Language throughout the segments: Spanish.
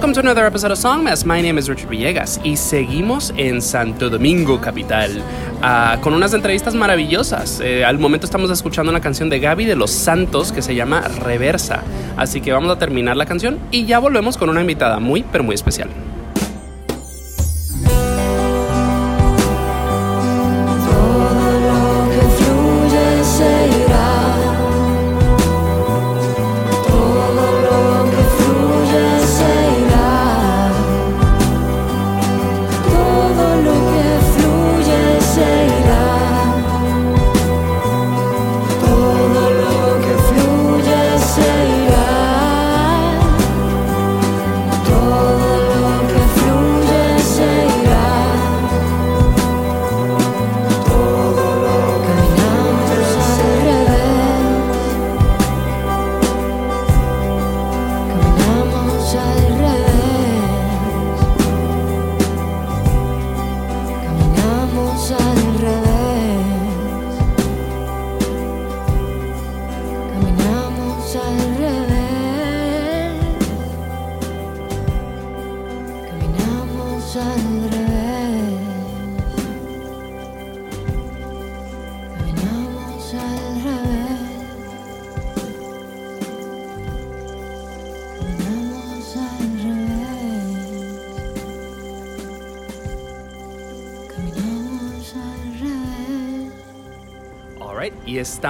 welcome to another episode of Songmas. My name is Richard Villegas y seguimos en Santo Domingo, capital, ah, con unas entrevistas maravillosas. Eh, al momento estamos escuchando una canción de Gaby de los Santos que se llama Reversa. Así que vamos a terminar la canción y ya volvemos con una invitada muy, pero muy especial.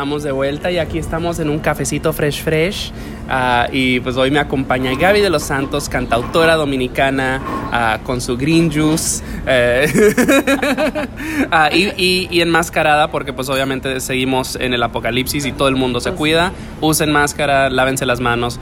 Estamos de vuelta y aquí estamos en un cafecito fresh fresh. Ah, y pues hoy me acompaña Gaby de los Santos, cantautora dominicana, ah, con su green juice. eh, ah, y, y- y enmascarada, porque pues obviamente seguimos en el apocalipsis y todo el mundo se cuida. Usen máscara, lávense las manos.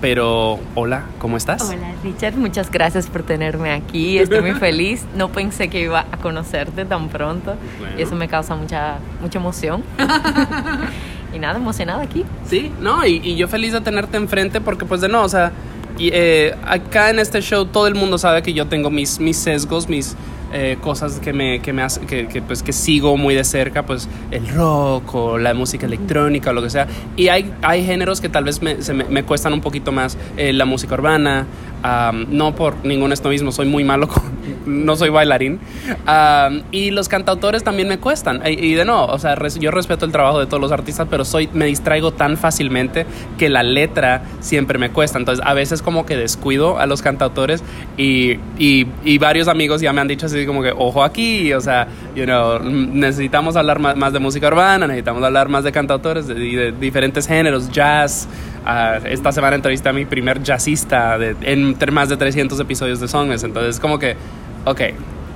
pero, hola, ¿cómo estás? Hola Richard, muchas gracias por tenerme aquí. Estoy muy feliz. No pensé que iba a conocerte tan pronto Bueno. y eso me causa mucha mucha emoción. y nada, emocionada aquí. Sí, no, y, y yo feliz de tenerte enfrente porque pues de no, o sea, y, eh, acá en este show todo el mundo sabe que yo tengo mis, mis sesgos, mis eh, cosas que me, que me hace, que, que, pues que sigo muy de cerca, pues el rock o la música electrónica o lo que sea. Y hay, hay géneros que tal vez me, se me, me cuestan un poquito más, eh, la música urbana, am, no por ningún esnovismo, soy muy malo con, no soy bailarín. Am, y los cantautores también me cuestan. Y, y de no, o sea, res- yo respeto el trabajo de todos los artistas, pero soy, me distraigo tan fácilmente que la letra siempre me cuesta. Entonces, a veces como que descuido a los cantautores y, y, y varios amigos ya me han dicho así como que, ojo aquí, o sea, you know, necesitamos hablar más, más de música urbana, necesitamos hablar más de cantautores de, y de diferentes géneros, jazz. Ah, esta semana entrevisté a mi primer jazzista de, en tre- más de 300 episodios de Songs. Entonces, como que, ok,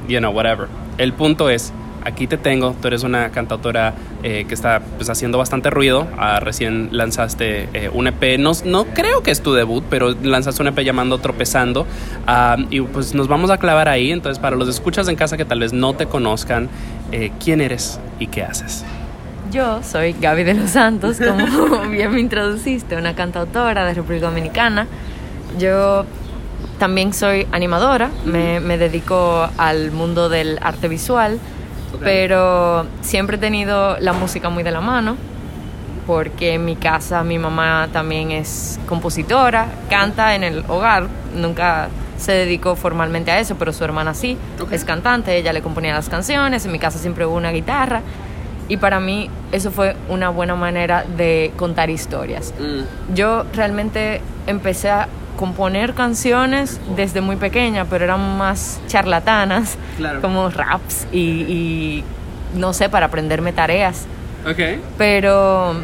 you know, whatever. El punto es, aquí te tengo, tú eres una cantautora eh, que está pues, haciendo bastante ruido. Ah, recién lanzaste eh, un EP, no, no creo que es tu debut, pero lanzaste un EP llamando Tropezando. Ah, y pues nos vamos a clavar ahí. Entonces, para los escuchas en casa que tal vez no te conozcan, eh, ¿quién eres y qué haces? Yo soy Gaby de los Santos, como bien me introduciste, una cantautora de República Dominicana. Yo también soy animadora, me, me dedico al mundo del arte visual, pero siempre he tenido la música muy de la mano, porque en mi casa mi mamá también es compositora, canta en el hogar, nunca se dedicó formalmente a eso, pero su hermana sí, es cantante, ella le componía las canciones, en mi casa siempre hubo una guitarra Y para mí eso fue una buena manera de contar historias. Mm. Yo realmente empecé a componer canciones desde muy pequeña, pero eran más charlatanas, Claro. como raps y, y, no sé, para aprenderme tareas. Ok. Pero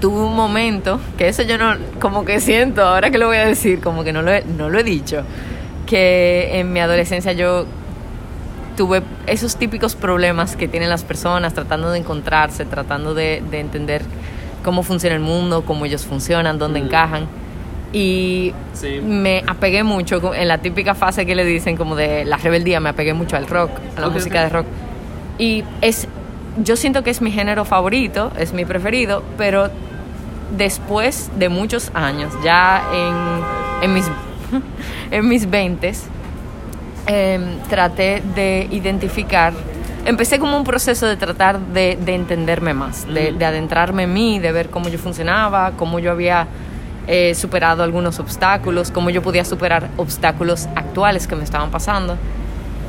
tuve un momento, que eso yo no, como que siento, ahora que lo voy a decir, como que no lo he, no lo he dicho, que en mi adolescencia yo tuve esos típicos problemas que tienen las personas tratando de encontrarse, tratando de, de entender cómo funciona el mundo, cómo ellos funcionan, dónde Mm. encajan. Y Sí. me apegué mucho en la típica fase que le dicen como de la rebeldía, me apegué mucho al rock, a la Ok, música ok. de rock. Y es, yo siento que es mi género favorito, es mi preferido, pero después de muchos años, ya en, en mis, en mis 20 traté de identificar, empecé como un proceso de tratar de, de entenderme más, de, de adentrarme en mí, de ver cómo yo funcionaba, cómo yo había eh, superado algunos obstáculos, cómo yo podía superar obstáculos actuales que me estaban pasando.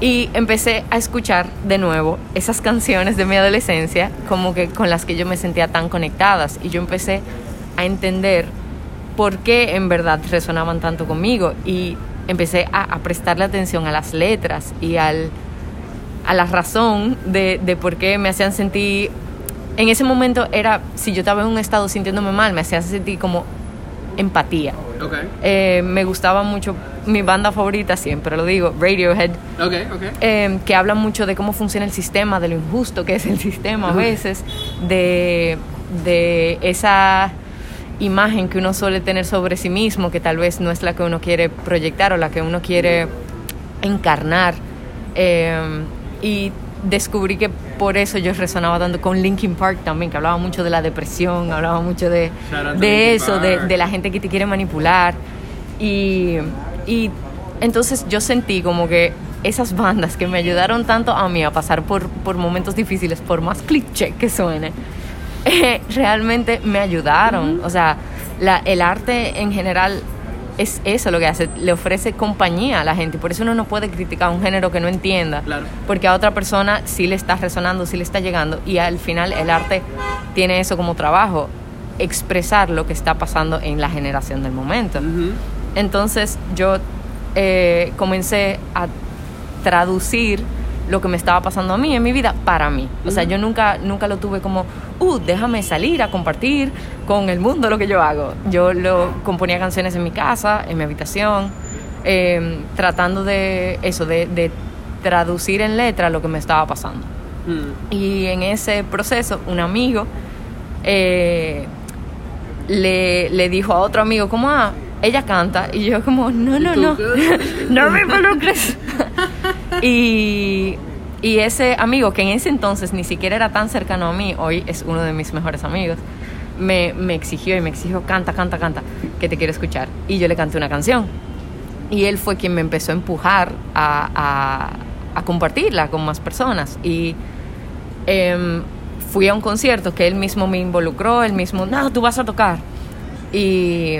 Y empecé a escuchar de nuevo esas canciones de mi adolescencia, como que con las que yo me sentía tan conectadas. Y yo empecé a entender por qué en verdad resonaban tanto conmigo. Y empecé a, a prestarle atención a las letras y al, a la razón de, de por qué me hacían sentir. En ese momento era, si yo estaba en un estado sintiéndome mal, me hacían sentir como empatía. Ok. Eh, me gustaba mucho mi banda favorita, siempre lo digo, Radiohead Ok, ok. eh, que habla mucho de cómo funciona el sistema, de lo injusto que es el sistema a veces, de, de esa imagen que uno suele tener sobre sí mismo, que tal vez no es la que uno quiere proyectar o la que uno quiere encarnar. Eh, y descubrí que por eso yo resonaba tanto con Linkin Park también, que hablaba mucho de la depresión, hablaba mucho de, de eso, de, de la gente que te quiere manipular. Y, y entonces yo sentí como que esas bandas que me ayudaron tanto a mí a pasar por, por momentos difíciles, por más cliché que suene, eh, realmente me ayudaron. O sea, la, el arte en general es eso lo que hace, le ofrece compañía a la gente. Por eso uno no puede criticar un género que no entienda. Claro. Porque a otra persona sí le está resonando, sí le está llegando. Y al final el arte tiene eso como trabajo, expresar lo que está pasando en la generación del momento. Entonces yo eh, comencé a traducir lo que me estaba pasando a mí en mi vida para mí. O sea, yo nunca, nunca lo tuve como, uh, déjame salir a compartir con el mundo lo que yo hago. Yo lo componía canciones en mi casa, en mi habitación, eh, tratando de eso, de, de traducir en letra lo que me estaba pasando. Mm. Y en ese proceso, un amigo eh, le, le dijo a otro amigo, como, ah, ella canta. Y yo como, no, no, no, no me involucres. y, y ese amigo, que en ese entonces ni siquiera era tan cercano a mí, hoy es uno de mis mejores amigos, me, me exigió y me exigió, canta, canta, canta, que te quiero escuchar. Y yo le canté una canción. Y él fue quien me empezó a empujar a, a- compartirla con más personas. Y em, fui a un concierto que él mismo me involucró, él mismo, no, tú vas a tocar. Y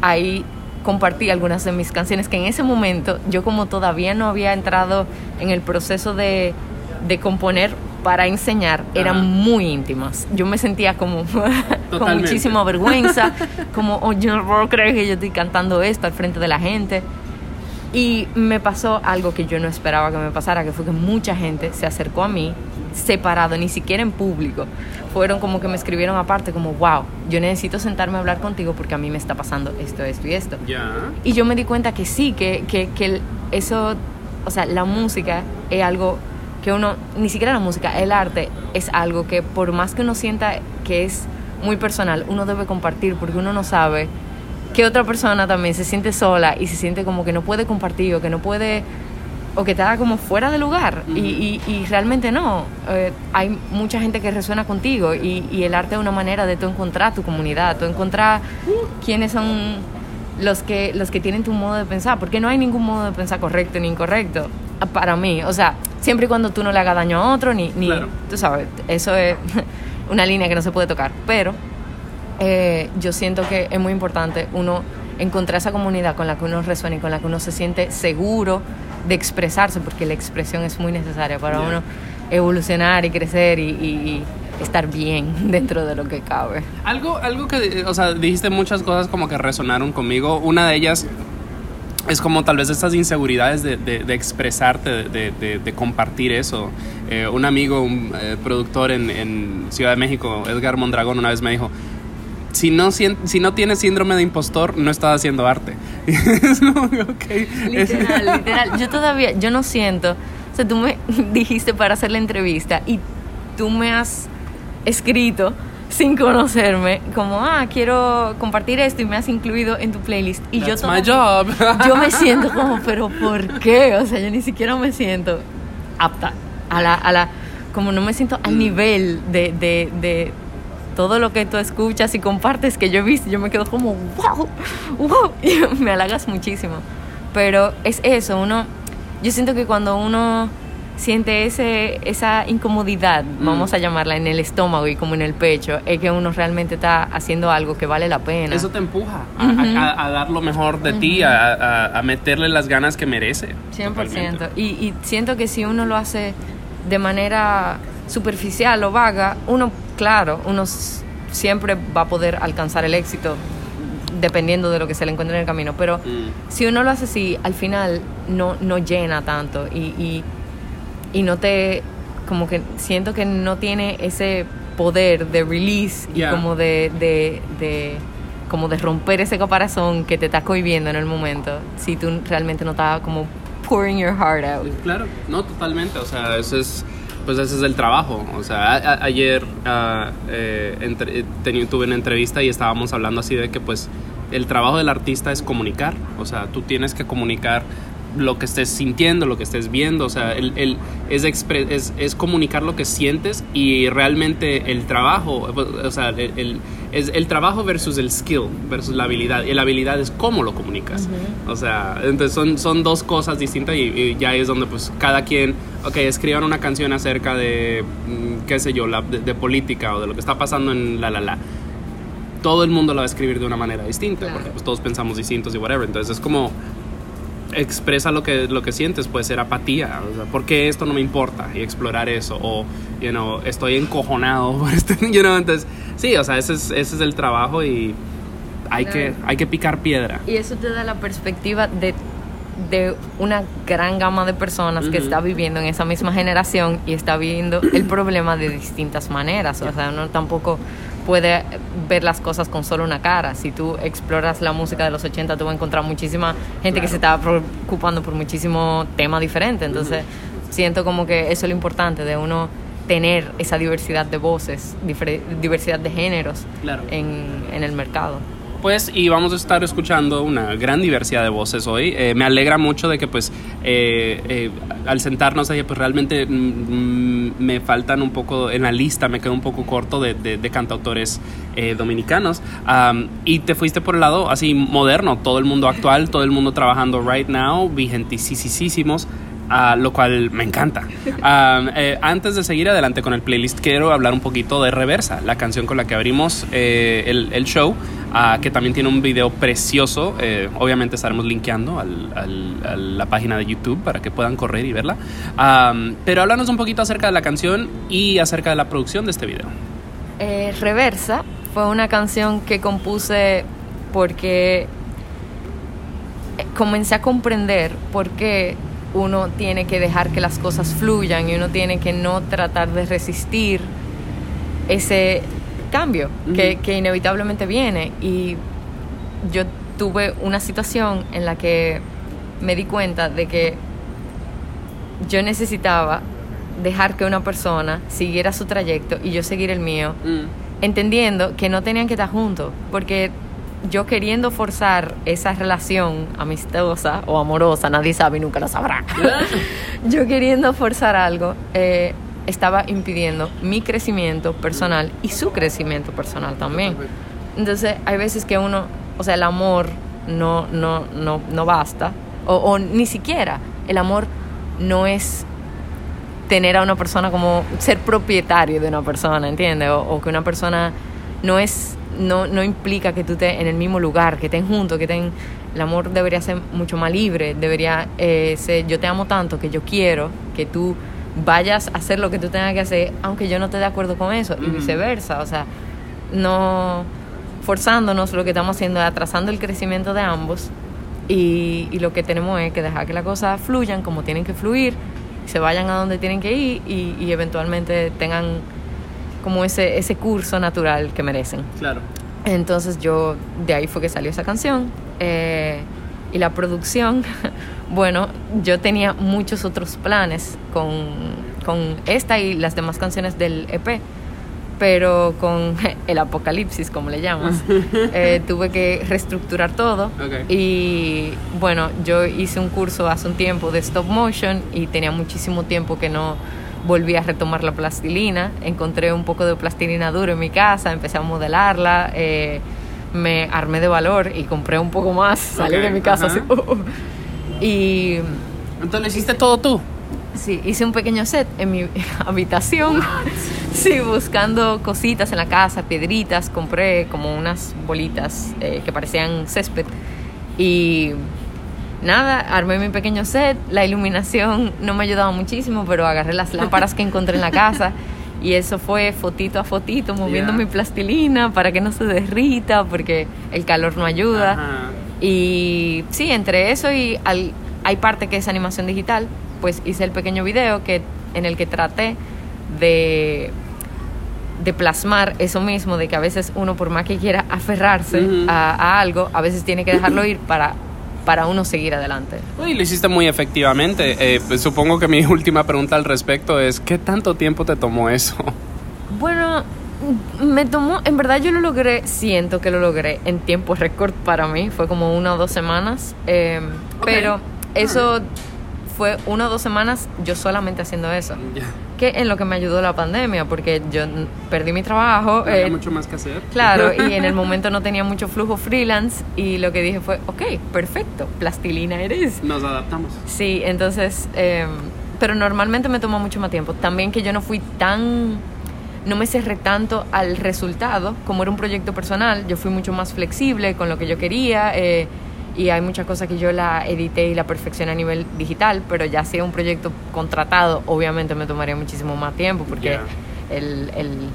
ahí compartí algunas de mis canciones que en ese momento yo como todavía no había entrado en el proceso de, de componer para enseñar, eran Ajá. muy íntimas. Yo me sentía como con muchísima vergüenza, como, oh, yo no puedo creer que yo estoy cantando esto al frente de la gente. Y me pasó algo que yo no esperaba que me pasara, que fue que mucha gente se acercó a mí separado, ni siquiera en público. Fueron como que me escribieron aparte, como, wow, yo necesito sentarme a hablar contigo porque a mí me está pasando esto, esto y esto. Y yo me di cuenta que sí, que, que, que eso, o sea, la música es algo que uno, ni siquiera la música, el arte es algo que por más que uno sienta que es muy personal, uno debe compartir porque uno no sabe que otra persona también se siente sola y se siente como que no puede compartir o que no puede o que está como fuera de lugar. Y, y- y realmente no. Eh, hay mucha gente que resuena contigo y, y el arte es una manera de tú encontrar tu comunidad tú encontrar quiénes son los que los que tienen tu modo de pensar porque no hay ningún modo de pensar correcto ni incorrecto para mí. O sea siempre y cuando tú no le hagas daño a otro ni, ni Claro. tú sabes eso es una línea que no se puede tocar. Pero eh, yo siento que es muy importante uno encontrar esa comunidad con la que uno resuena y con la que uno se siente seguro de expresarse, porque la expresión es muy necesaria para Yeah. uno evolucionar y crecer y, y- y estar bien dentro de lo que cabe. Algo, algo que, o sea, dijiste muchas cosas como que resonaron conmigo. Una de ellas es como tal vez estas inseguridades de, de- de expresarte, de, de- de compartir eso. Eh, un amigo, un eh, productor en, en Ciudad de México, Edgar Mondragón, una vez me dijo, si no, sien- si no tienes síndrome de impostor, no estás haciendo arte. es como que, ok. Literal, literal. Yo todavía, yo no siento. O sea, tú me dijiste para hacer la entrevista y tú me has escrito sin conocerme, como, ah, quiero compartir esto y me has incluido en tu playlist. Y That's yo my job. Yo me siento como, pero ¿por qué? O sea, yo ni siquiera me siento apta a la, a la como no me siento al nivel de, de, de todo lo que tú escuchas y compartes que yo he visto, yo me quedo como, wow, wow, y me halagas muchísimo. Pero es eso, uno, yo siento que cuando uno siente ese, esa incomodidad, vamos a llamarla, en el estómago y como en el pecho, es que uno realmente está haciendo algo que vale la pena. Eso te empuja a, a- a- a dar lo mejor de ti, a, a- meterle las ganas que merece. 100%. Totalmente. Y, y siento que si uno lo hace de manera superficial o vaga, uno, claro, uno siempre va a poder alcanzar el éxito dependiendo de lo que se le encuentre en el camino. Pero Mm. si uno lo hace así, al final no, no llena tanto y, y, y no te, como que siento que no tiene ese poder de release y Ya. como de, de, de- como de romper ese caparazón que te está cohibiendo en el momento, si tú realmente no estás como pouring your heart out. Claro, no, totalmente. O sea, eso es, pues ese es el trabajo. O sea, ayer ah, eh, entre- tuve una entrevista y estábamos hablando así de que pues el trabajo del artista es comunicar. O sea, tú tienes que comunicar lo que estés sintiendo, lo que estés viendo. O sea, el, el- es, es, es comunicar lo que sientes y realmente el trabajo, o sea, el, el- es el trabajo versus el skill, versus la habilidad. Y la habilidad es cómo lo comunicas. O sea, entonces son, son dos cosas distintas y, y ya es donde pues cada quien, ok, escriban una canción acerca de, mm, qué sé yo, la- de, de política o de lo que está pasando en la la la. Todo el mundo la va a escribir de una manera distinta, Claro. porque pues todos pensamos distintos y whatever. Entonces es como expresa lo que, lo que sientes, puede ser apatía, o sea, ¿por qué esto no me importa? Y explorar eso, o, you know, estoy encojonado por este, you know, entonces, sí, o sea, ese es, ese es el trabajo y hay, que, hay que picar piedra. Y eso te da la perspectiva de, de una gran gama de personas que está viviendo en esa misma generación y está viendo el problema de distintas maneras. O sea, uno tampoco puede ver las cosas con solo una cara. Si tú exploras la música de los 80, tú vas a encontrar muchísima gente que se está preocupando por muchísimo tema diferente. Entonces, siento como que eso es lo importante de uno tener esa diversidad de voces, diversidad de géneros Claro. en, en el mercado. Pues, y vamos a estar escuchando una gran diversidad de voces hoy. Eh, me alegra mucho de que, pues, eh, eh, al sentarnos ahí, pues realmente mm, me faltan un poco, en la lista me quedo un poco corto de, de- de cantautores eh, dominicanos. Am, y te fuiste por el lado así moderno, todo el mundo actual, todo el mundo trabajando right now, vigentisísimos. Ah, lo cual me encanta. Eh, antes de seguir adelante con el playlist, quiero hablar un poquito de Reversa, la canción con la que abrimos eh, el show, ah, que también tiene un video precioso. eh, obviamente estaremos linkeando al- al- a la página de YouTube para que puedan correr y verla. Am, pero háblanos un poquito acerca de la canción y acerca de la producción de este video. Eh, Reversa fue una canción que compuse porque eh, comencé a comprender por qué uno tiene que dejar que las cosas fluyan y uno tiene que no tratar de resistir ese cambio que, inevitablemente viene. Y yo tuve una situación en la que me di cuenta de que yo necesitaba dejar que una persona siguiera su trayecto y yo seguir el mío, entendiendo que no tenían que estar juntos, porque yo queriendo forzar esa relación amistosa o amorosa, nadie sabe y nunca lo sabrá, yo queriendo forzar algo, eh, estaba impidiendo mi crecimiento personal y su crecimiento personal también. Entonces, hay veces que uno, o sea, el amor no, no, no, no basta, o, o ni siquiera, el amor no es tener a una persona como ser propietario de una persona, ¿entiendes? O, o que una persona no es, no, no implica que tú estés en el mismo lugar, que estén juntos, que estén... El amor debería ser mucho más libre, debería eh, ser yo te amo tanto que yo quiero que tú vayas a hacer lo que tú tengas que hacer, aunque yo no esté de acuerdo con eso, y viceversa. O sea, no forzándonos, lo que estamos haciendo es atrasando el crecimiento de ambos. Y, y lo que tenemos es que dejar que las cosas fluyan como tienen que fluir, se vayan a donde tienen que ir y, y eventualmente tengan como ese, ese curso natural que merecen. Claro. Entonces yo, de ahí fue que salió esa canción. eh, y la producción, bueno, yo tenía muchos otros planes con, con esta y las demás canciones del EP. Pero con el apocalipsis, como le llamas, eh, tuve que reestructurar todo. Y bueno, yo hice un curso hace un tiempo de stop motion y tenía muchísimo tiempo que no volví a retomar la plastilina. Encontré un poco de plastilina dura en mi casa, empecé a modelarla, eh, me armé de valor y compré un poco más. Salí de mi casa así. y Entonces lo hiciste todo tú. sí, hice un pequeño set en mi habitación. Sí, buscando cositas en la casa, piedritas, compré como unas bolitas eh, que parecían césped. Y nada, armé mi pequeño set. La iluminación no me ayudaba muchísimo, pero agarré las lámparas que encontré en la casa. Y eso fue fotito a fotito, moviendo mi plastilina para que no se derrita, porque el calor no ayuda. Ajá. Y sí, entre eso y al- hay parte que es animación digital, pues hice el pequeño video que, en el que traté de, de plasmar eso mismo, de que a veces uno por más que quiera aferrarse a algo, a veces tiene que dejarlo ir para, para uno seguir adelante. Y lo hiciste muy efectivamente. Eh, pues, supongo que mi última pregunta al respecto es, ¿qué tanto tiempo te tomó eso? Bueno, me tomó, en verdad yo lo logré, siento que lo logré en tiempo récord para mí, fue como una o dos semanas, eh, Ok. pero eso fue una o dos semanas yo solamente haciendo eso, que en lo que me ayudó la pandemia, porque yo perdí mi trabajo, ¿Había eh, mucho más que hacer? claro, y en el momento no tenía mucho flujo freelance y lo que dije fue, ok, perfecto, plastilina eres. Nos adaptamos. Sí, entonces, eh, pero normalmente me tomó mucho más tiempo. También que yo no fui tan, no me cerré tanto al resultado, como era un proyecto personal, yo fui mucho más flexible con lo que yo quería eh, y hay muchas cosas que yo la edité y la perfeccioné a nivel digital, pero ya si era un proyecto contratado, obviamente me tomaría muchísimo más tiempo porque el, el-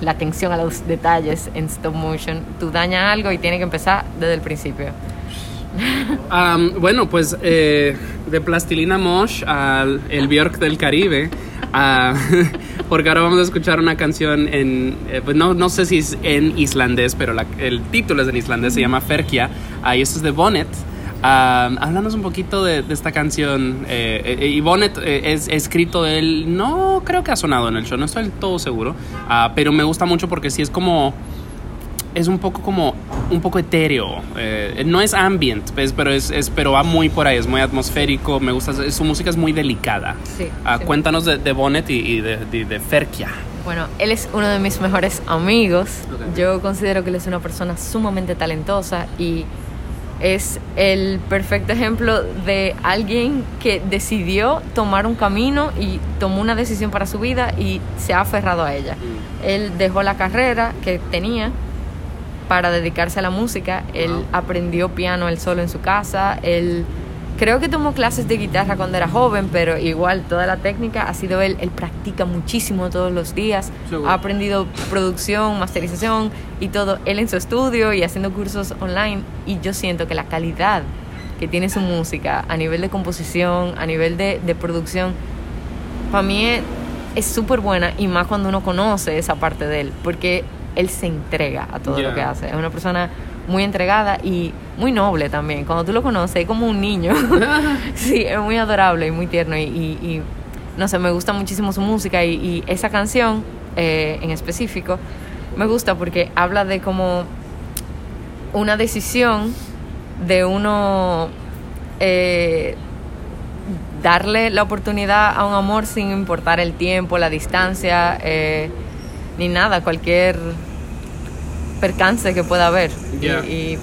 la atención a los detalles en stop motion, tú dañas algo y tiene que empezar desde el principio. Am, bueno, pues eh, de Plastilina Mosh al El Björk del Caribe, ah, porque ahora vamos a escuchar una canción en, eh, pues no, no sé si es en islandés, pero la- el título es en islandés, se llama Ferkia, ah, y esto es de Bonnet. Háblanos un poquito de, de esta canción. eh, eh, y Bonnet es escrito él, no creo que ha sonado en el show, no estoy del todo seguro, pero me gusta mucho porque sí es como es un poco como un poco etéreo eh, no es ambient pues, pero es, es- pero va muy por ahí es muy atmosférico me gusta su música es muy delicada Sí, Ah, sí. cuéntanos de, de Bonnet y, y de, de, de Ferkia Bueno, él es uno de mis mejores amigos. Ok. Yo considero que él es una persona sumamente talentosa y es el perfecto ejemplo de alguien que decidió tomar un camino y tomó una decisión para su vida y se ha aferrado a ella. Él dejó la carrera que tenía para dedicarse a la música. Él Wow. aprendió piano él solo en su casa. Él creo que tomó clases de guitarra cuando era joven, pero igual toda la técnica ha sido él. Él practica muchísimo todos los días. Seguro. Ha aprendido producción, masterización y todo él en su estudio y haciendo cursos online. Y yo siento que la calidad que tiene su música a nivel de composición, a nivel de, de producción, para mí es- es súper buena y más cuando uno conoce esa parte de él, porque él se entrega a todo lo que hace. Es una persona muy entregada y muy noble también. Cuando tú lo conoces, es como un niño. sí, es muy adorable y muy tierno y, y- y, no sé, me gusta muchísimo su música y, y esa canción eh, en específico me gusta porque habla de como una decisión de uno eh, darle la oportunidad a un amor sin importar el tiempo, la distancia, eh, ni nada, cualquier percance que pueda haber. Y-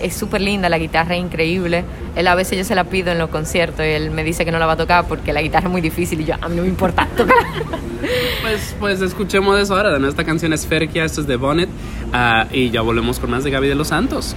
es súper linda, la guitarra es increíble. Él a veces yo se la pido en los conciertos y él me dice que no la va a tocar porque la guitarra es muy difícil y yo, a mí no me importa tocar. pues, pues escuchemos eso ahora esta canción es Ferkia esto es de Bonnet ah, y ya volvemos con más de Gaby de los Santos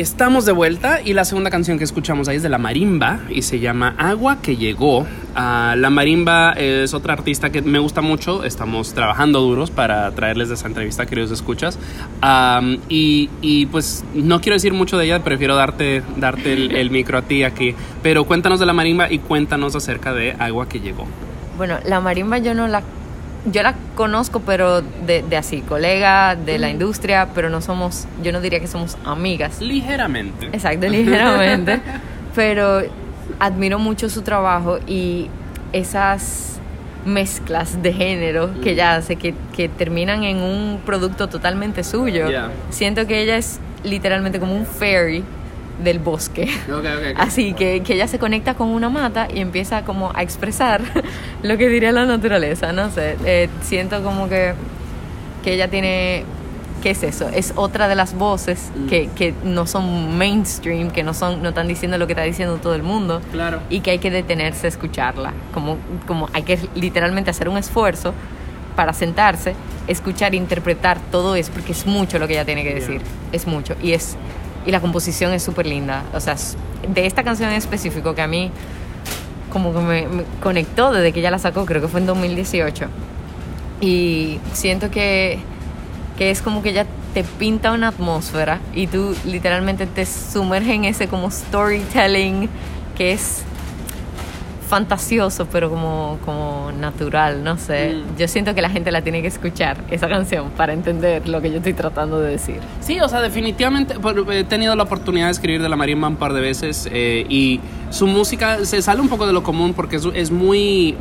estamos de vuelta. Y la segunda canción que escuchamos ahí es de La Marimba y se llama Agua que llegó. Ah, la Marimba es otra artista que me gusta mucho. Estamos trabajando duros para traerles de esa entrevista, queridos escuchas. Y, pues no quiero decir mucho de ella, prefiero darte, darte el, el micro a ti aquí. Pero cuéntanos de La Marimba y cuéntanos acerca de Agua que llegó. Bueno, La Marimba yo no la yo la conozco, pero de, de así, colega de la industria, pero no somos, yo no diría que somos amigas. Ligeramente. Exacto, ligeramente. pero admiro mucho su trabajo y esas mezclas de género que ella hace, que, que terminan en un producto totalmente suyo. Yeah. Siento que ella es literalmente como un fairy del bosque. Así que, que ella se conecta con una mata y empieza como a expresar lo que diría la naturaleza, no sé. Eh, siento como que, que ella tiene... ¿Qué es eso? Es otra de las voces Mm. que, que no son mainstream, que no, son, no están diciendo lo que está diciendo todo el mundo Claro. y que hay que detenerse a escucharla. Como, como hay que literalmente hacer un esfuerzo para sentarse, escuchar, interpretar todo eso, porque es mucho lo que ella tiene que decir. Es mucho. Y, es, y la composición es súper linda. O sea, de esta canción en específico que a mí como que me, me conectó desde que ella la sacó, creo que fue en 2018. Y siento que, que es como que ella te pinta una atmósfera y tú literalmente te sumerges en ese como storytelling que es fantasioso pero como, como natural, no sé. Mm. Yo siento que la gente la tiene que escuchar, esa canción, para entender lo que yo estoy tratando de decir. Sí, o sea, definitivamente por- he tenido la oportunidad de escribir de la marimba un par de veces eh, y su música se sale un poco de lo común porque es, es muy...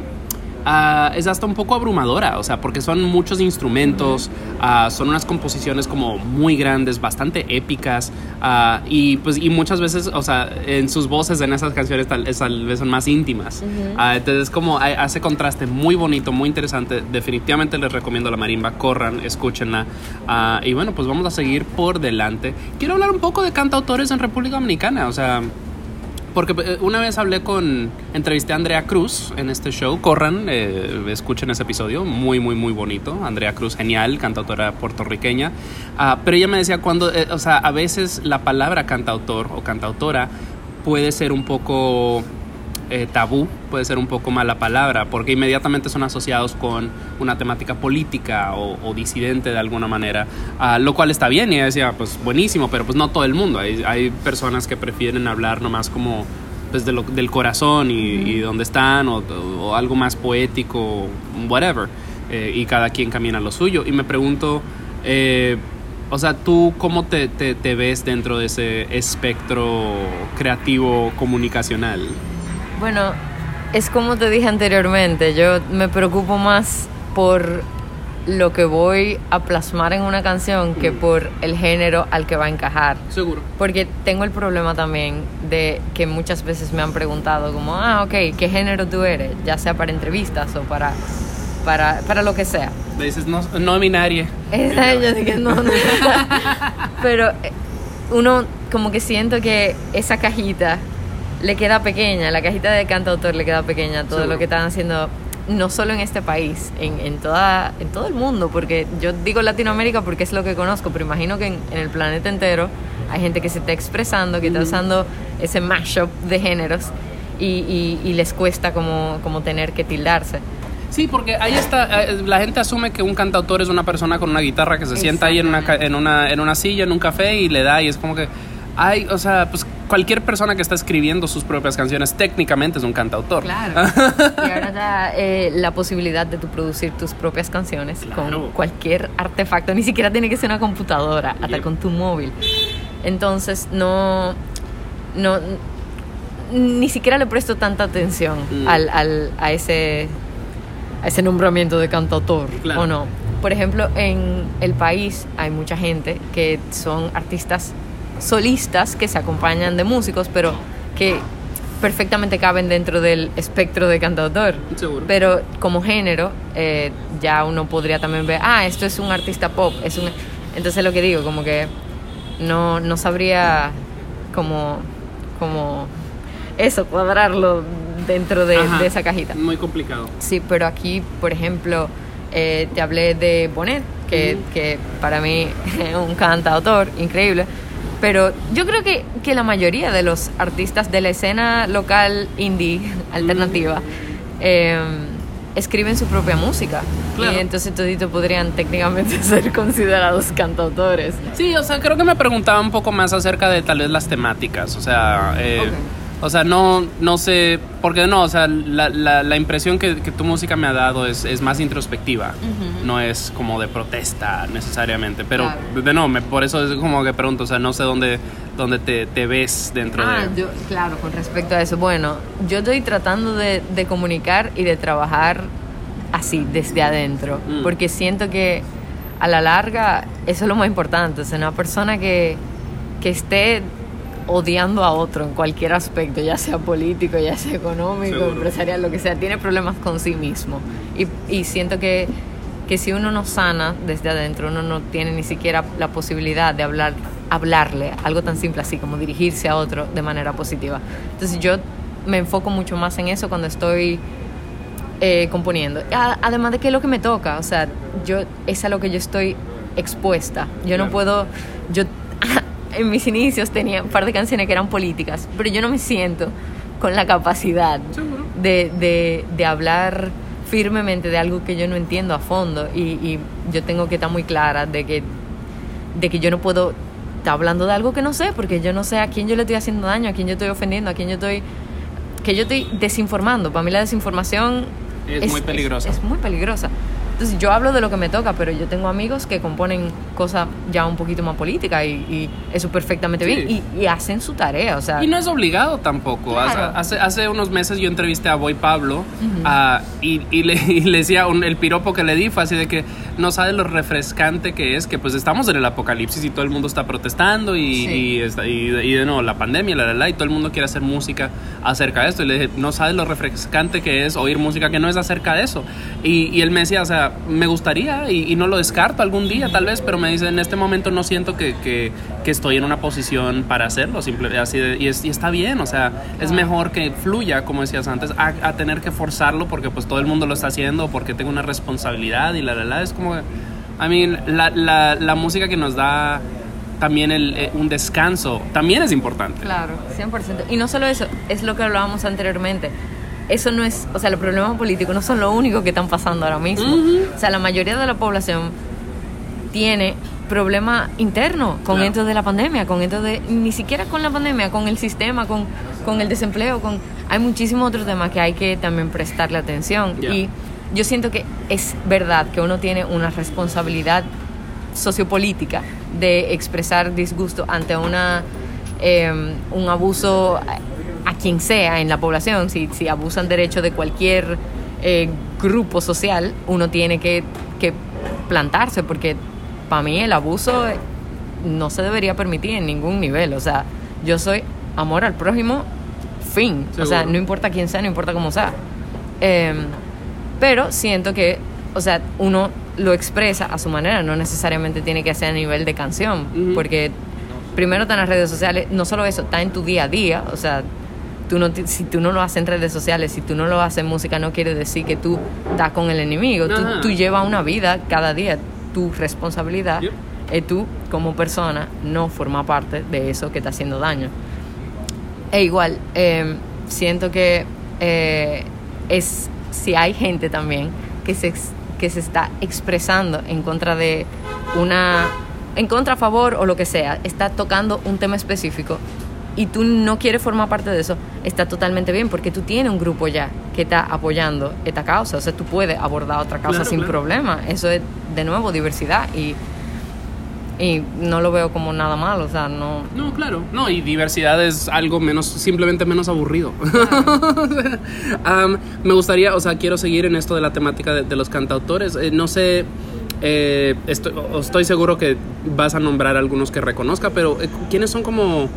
ah, es hasta un poco abrumadora, o sea, porque son muchos instrumentos, ah, son unas composiciones como muy grandes, bastante épicas ah, y pues y muchas veces, o sea, en sus voces en esas canciones tal, tal vez son más íntimas. Ah, entonces como hay- hace contraste muy bonito, muy interesante. Definitivamente les recomiendo la marimba, corran, escúchenla. Y bueno, pues vamos a seguir por delante. Quiero hablar un poco de cantautores en República Dominicana, o sea... Porque eh, una vez hablé con, entrevisté a Andrea Cruz en este show, corran, eh, escuchen ese episodio, muy, muy, muy bonito. Andrea Cruz, genial, cantautora puertorriqueña. Ah, pero ella me decía cuando, eh, o sea, a veces la palabra cantautor o cantautora puede ser un poco eh, tabú, puede ser un poco mala palabra, porque inmediatamente son asociados con una temática política o, o disidente de alguna manera, ah, lo cual está bien y ella decía, pues buenísimo, pero pues no todo el mundo, hay, hay personas que prefieren hablar nomás como desde lo, del corazón y, y dónde están o, o algo más poético, whatever, eh, y cada quien camina lo suyo. Y me pregunto, eh, o sea, ¿tú cómo te, te, te ves dentro de ese espectro creativo comunicacional? Bueno, es como te dije anteriormente, yo me preocupo más por lo que voy a plasmar en una canción que por el género al que va a encajar. Seguro. Porque tengo el problema también de que muchas veces me han preguntado como, ah, ok, ¿qué género tú eres? Ya sea para entrevistas o para, para, para lo que sea. Le dices, no, no binaria. Esa yo dije, no, no. Pero eh, uno como que siento que esa cajita le queda pequeña, la cajita de cantautor le queda pequeña todo lo que están haciendo, no solo en este país, en, en, toda, en todo el mundo, porque yo digo Latinoamérica porque es lo que conozco, pero imagino que en, en el planeta entero hay gente que se está expresando, que está usando ese mashup de géneros y, y, y les cuesta como, como tener que tildarse. Sí, porque ahí está, eh, la gente asume que un cantautor es una persona con una guitarra que se sienta ahí en una, en, una, en una silla, en un café y le da y es como que, hay, o sea, pues cualquier persona que está escribiendo sus propias canciones técnicamente es un cantautor. Claro. y ahora da eh, la posibilidad de tú producir tus propias canciones Claro. con cualquier artefacto. Ni siquiera tiene que ser una computadora, hasta con tu móvil. Entonces, no. no ni siquiera le presto tanta atención Mm. al, al- a, ese, a ese nombramiento de cantautor, Claro. ¿o no? Por ejemplo, en el país hay mucha gente que son artistas solistas que se acompañan de músicos, pero que perfectamente caben dentro del espectro de cantautor. Seguro. Pero como género, eh, ya uno podría también ver, ah, esto es un artista pop, es un... Entonces lo que digo, como que no, no sabría como, como eso, cuadrarlo dentro de, Ajá. de esa cajita. Muy complicado. Sí, pero aquí, por ejemplo, eh, te hablé de Bonet, que, que para mí es un cantautor increíble. Pero yo creo que, que la mayoría de los artistas de la escena local indie alternativa eh, escriben su propia música. Claro. Y entonces todito podrían técnicamente ser considerados cantautores. Sí, o sea, creo que me preguntaba un poco más acerca de tal vez las temáticas. O sea, eh. O sea, no, no sé, porque no, o sea, la, la, la impresión que, que tu música me ha dado es, es más introspectiva, no es como de protesta necesariamente, pero Claro. de no, me, por eso es como que pregunto, o sea, no sé dónde, dónde te, te ves dentro Ah, de... yo, claro, con respecto a eso. Bueno, yo estoy tratando de, de comunicar y de trabajar así, desde adentro, Mm. porque siento que a la larga eso es lo más importante. O sea, una persona que, que esté odiando a otro en cualquier aspecto, ya sea político, ya sea económico, Seguro. empresarial, lo que sea, tiene problemas con sí mismo. Y, y siento que, que si uno no sana desde adentro, uno no tiene ni siquiera la posibilidad de hablar, hablarle algo tan simple así como dirigirse a otro de manera positiva. Entonces yo me enfoco mucho más en eso cuando estoy eh, componiendo. A- Además de que es lo que me toca, o sea, yo es a lo que yo estoy expuesta. Yo no Claro. puedo, yo en mis inicios tenía un par de canciones que eran políticas, pero yo no me siento con la capacidad de, de, de hablar firmemente de algo que yo no entiendo a fondo y, y yo tengo que estar muy clara de que, de que yo no puedo estar hablando de algo que no sé, porque yo no sé a quién yo le estoy haciendo daño, a quién yo estoy ofendiendo, a quién yo estoy que yo estoy desinformando. Para mí la desinformación Es muy peligrosa. Es, muy peligrosa. Entonces yo hablo de lo que me toca, pero yo tengo amigos que componen cosas ya un poquito más políticas y, y eso perfectamente Sí. bien y, y hacen su tarea, o sea, Y no es obligado tampoco. Claro. Hace, hace unos meses yo entrevisté a Boy Pablo ah, y, y le, le decía, un- el piropo que le di fue así de que no sabe lo refrescante que es, que pues estamos en el apocalipsis y todo el mundo está protestando y, Sí. y, está- y, de nuevo la pandemia, la, la, la, y todo el mundo quiere hacer música acerca de esto. Y le dije, no sabes lo refrescante que es oír música que no es acerca de eso. Y, y él me decía, o sea, me gustaría y, y no lo descarto algún día tal vez, pero me dice, en este momento no siento que, que, que estoy en una posición para hacerlo, simple, así de- y, es- y está bien, o sea, es mejor que fluya, como decías antes, a, a tener que forzarlo porque pues todo el mundo lo está haciendo, porque tengo una responsabilidad y la, la, la, es como, a mí, la, la, la música que nos da también el, eh, un descanso, también es importante. Claro, 100%. Y no solo eso, es lo que hablábamos anteriormente. Eso no es, o sea, los problemas políticos no son lo único que están pasando ahora mismo. O sea, la mayoría de la población tiene problemas internos con Claro. esto de la pandemia, con esto de, ni siquiera con la pandemia, con el sistema, con, con el desempleo, con, hay muchísimos otros temas que hay que también prestarle atención. Y yo siento que es verdad que uno tiene una responsabilidad sociopolítica de expresar disgusto ante una eh, un abuso a, quien sea en la población, si, si abusan derecho de cualquier eh, grupo social, uno tiene que, que plantarse, porque para mí el abuso no se debería permitir en ningún nivel. O sea, yo soy amor al prójimo, fin. O sea, no importa quién sea, no importa cómo sea. Eh, pero siento que, o sea, uno lo expresa a su manera, no necesariamente tiene que ser a nivel de canción, porque primero están las redes sociales, no solo eso, está en tu día a día, o sea, tú no, te- si tú no lo haces en redes sociales, si tú no lo haces en música, no quiere decir que tú estás con el enemigo, tú, llevas una vida cada día, tu responsabilidad Yep. es tú como persona no formar parte de eso que está haciendo daño. E igual, eh, siento que eh, es si hay gente también que se, que se está expresando en contra de una, en contra, a favor o lo que sea, está tocando un tema específico y tú no quieres formar parte de eso, está totalmente bien porque tú tienes un grupo ya que está apoyando esta causa, o sea, tú puedes abordar otra causa Claro, sin claro. problema, eso es de nuevo diversidad y, y no lo veo como nada malo, o sea, no... No, claro. No, y diversidad es algo menos, simplemente menos aburrido. Am, me gustaría, o sea, quiero seguir en esto de la temática de, de los cantautores. Eh, no sé, eh, estoy seguro que vas a nombrar algunos que reconozca, pero eh, ¿quiénes son como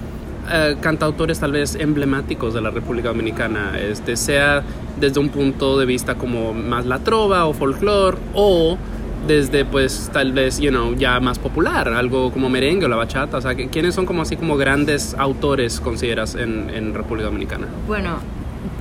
eh, cantautores tal vez emblemáticos de la República Dominicana? Este, sea desde un punto de vista como más la trova o folclore, o desde pues tal vez, you know, ya más popular, algo como merengue o la bachata, o sea, ¿quiénes son como así como grandes autores consideras en, en República Dominicana? Bueno,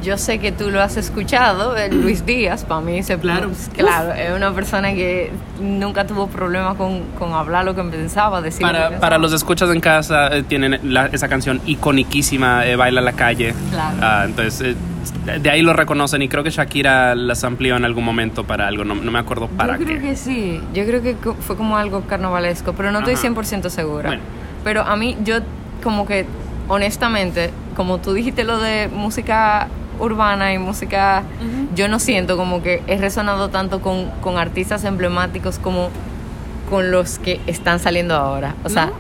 yo sé que tú lo has escuchado, el Luis Díaz, para mí se Claro. claro, es una persona que nunca tuvo problema con, con hablar lo que pensaba, decir lo que Para, para los escuchas en casa, eh, tienen la- esa canción iconiquísima, eh, Baila la calle. Claro. Ah, entonces, eh, de- ahí lo reconocen y creo que Shakira las amplió en algún momento para algo, no, no me acuerdo para yo creo qué. que sí, yo creo que fue como algo carnavalesco, pero no estoy Ajá. 100% segura. Bueno. Pero a mí, yo como que, honestamente, como tú dijiste lo de música urbana y música, yo no siento como que he resonado tanto con, con artistas emblemáticos como con los que están saliendo ahora. O sea,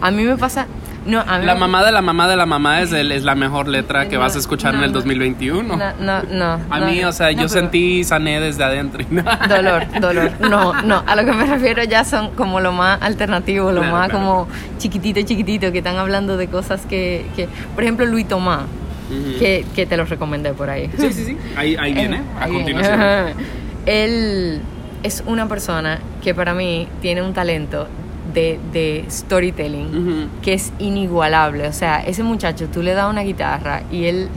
a mí me pasa... No, a mí La me- mamá de la mamá de la mamá es, el- es la mejor letra que No, vas a escuchar no, en el no. 2021. No, no, no. a no, mí, no. o sea, No, yo pero- sentí sané desde adentro. Dolor, dolor. No, no. A lo que me refiero ya son como lo más alternativo, lo Claro, más claro. como chiquitito, chiquitito, que están hablando de cosas que, que por ejemplo, Luis Tomás, Ujú. que, que te lo recomendé por ahí. Sí, sí, sí. Ahí, ahí viene, Eh, a ahí viene. continuación. Él es una persona que para mí tiene un talento de, de storytelling Ujú. que es inigualable. O sea, ese muchacho, tú le das una guitarra y él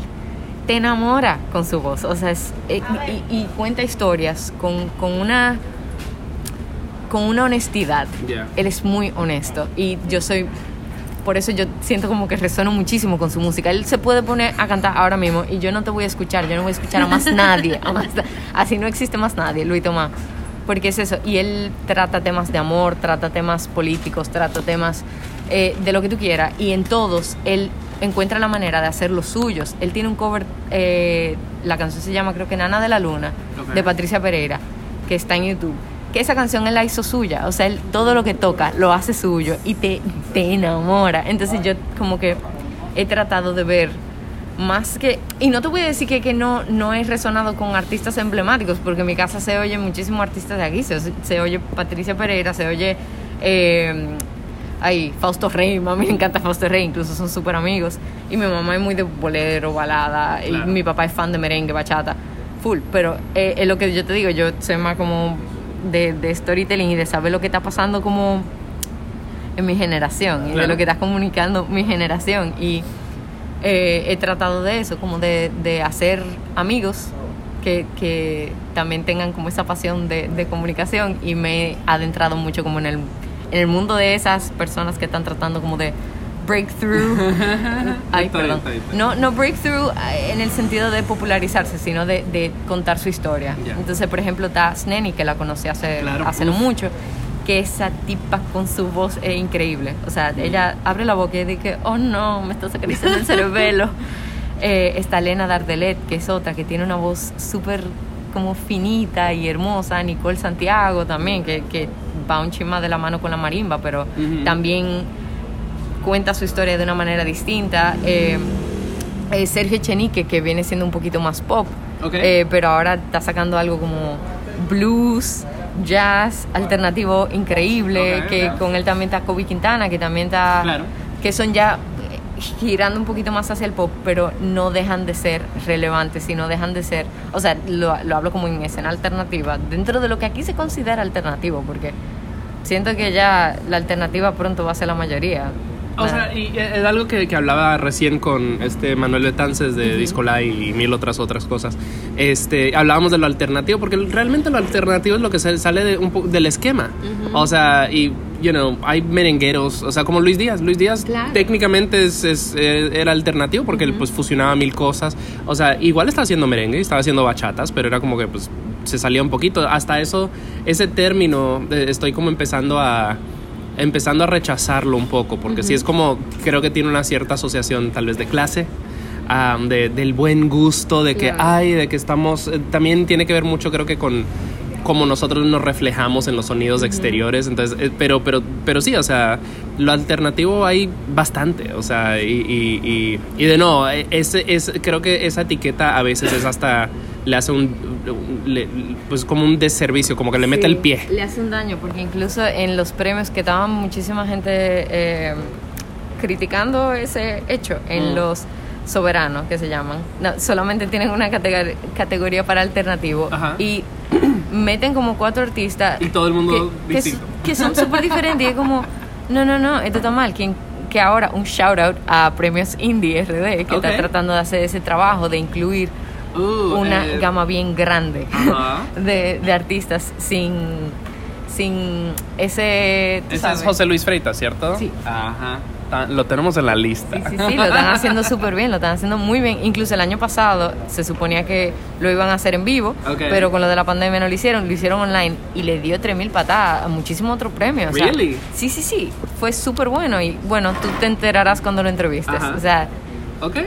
te enamora con su voz. O sea, es, eh, y, y cuenta historias con, con una con una honestidad. Ya. Él es muy honesto y yo soy por eso yo siento como que resueno muchísimo con su música. Él se puede poner a cantar ahora mismo y yo no te voy a escuchar, yo no voy a escuchar a más nadie. a más- así no existe más nadie, Luis Tomás. Porque es eso. Y él trata temas de amor, trata temas políticos, trata temas eh, de lo que tú quieras. Y en todos él encuentra la manera de hacer los suyos. Él tiene un cover, eh, la canción se llama creo que Nana de la Luna, de Patricia Pereira, que está en YouTube. Que esa canción él la hizo suya. O sea, él todo lo que toca lo hace suyo y te, te enamora. Entonces yo como que he tratado de ver más que y no te voy a decir que, que no no he resonado con artistas emblemáticos porque en mi casa se oye muchísimos artistas de aquí se, se oye Patricia Pereira se oye eh, ay, Fausto Rey a mí me encanta Fausto Rey incluso son súper amigos y mi mamá es muy de bolero balada Claro. y mi papá es fan de merengue bachata full pero eh, es lo que yo te digo yo soy más como de, de storytelling y de saber lo que está pasando como en mi generación y de lo que está comunicando mi generación. Y eh, he tratado de eso, como de, de hacer amigos que, que también tengan como esa pasión de, de comunicación. Y me he adentrado mucho como en el, en el mundo de esas personas que están tratando como de breakthrough. Ay, perdón. No, no breakthrough eh, en el sentido de popularizarse, sino de, de contar su historia. Entonces, por ejemplo, está Sneni, que la conocí hace, Claro, hace no mucho, que esa tipa con su voz es increíble. O sea, ella abre la boca y dice, oh no, me está acariciando el cerebelo. Eh, está Elena Dardelet, que es otra, que tiene una voz súper como finita y hermosa. Nicole Santiago también, que, que va un chisma de la mano con la marimba, pero también cuenta su historia de una manera distinta. Eh, eh, Sergio Chenique, que viene siendo un poquito más pop, Ok. eh, pero ahora está sacando algo como blues, jazz, alternativo increíble, Ok, que con él también está Kobe Quintana, que también está... Claro. Que son ya eh, girando un poquito más hacia el pop, pero no dejan de ser relevantes, sino dejan de ser, o sea, lo, lo hablo como en escena alternativa, dentro de lo que aquí se considera alternativo, porque siento que ya la alternativa pronto va a ser la mayoría. O sea, y es algo que, que hablaba recién con este Manuel Betances de Discolay y mil otras otras cosas. Este, hablábamos de lo alternativo, porque realmente lo alternativo es lo que sale de un del esquema. O sea, y, you know, hay merengueros, o sea, como Luis Díaz. Luis Díaz Claro. técnicamente es, es, eh, era alternativo porque él pues fusionaba mil cosas. O sea, igual estaba haciendo merengue, estaba haciendo bachatas, pero era como que pues se salía un poquito. Hasta eso, ese término, eh, estoy como empezando a empezando a rechazarlo un poco, porque sí es como, creo que tiene una cierta asociación tal vez de clase, de, del buen gusto, de que, Claro. ay, de que estamos, eh, también tiene que ver mucho creo que con cómo nosotros nos reflejamos en los sonidos exteriores, entonces, eh, pero, pero, pero sí, o sea, lo alternativo hay bastante, o sea, y, y, y, y de no, eh, ese, es, creo que esa etiqueta a veces es hasta, le hace un, le- pues como un desservicio, como que le mete el pie. Le hace un daño, porque incluso en los premios que estaban muchísima gente eh, criticando ese hecho, en Mm. los soberanos que se llaman, no, solamente tienen una categor- categoría para alternativo Ajá. y meten como cuatro artistas Y todo el mundo que, que, distinto. que son súper diferentes y es como, no, no, no, esto está mal. Quien, que ahora un shout out a Premios Indie RD, que está tratando de hacer ese trabajo de incluir Uh, una eh, gama bien grande de, de artistas sin, sin ese... Ese sabes. es José Luis Freitas, ¿cierto? Sí. Ajá. Lo tenemos en la lista. Sí, sí, sí, lo están haciendo súper bien, lo están haciendo muy bien. Incluso el año pasado se suponía que lo iban a hacer en vivo, pero con lo de la pandemia no lo hicieron, lo hicieron online y le dio 3.000 patadas a muchísimos otros premios. o sea, Really? sí, sí, sí, fue súper bueno y bueno, tú te enterarás cuando lo entrevistes. Ajá. O sea,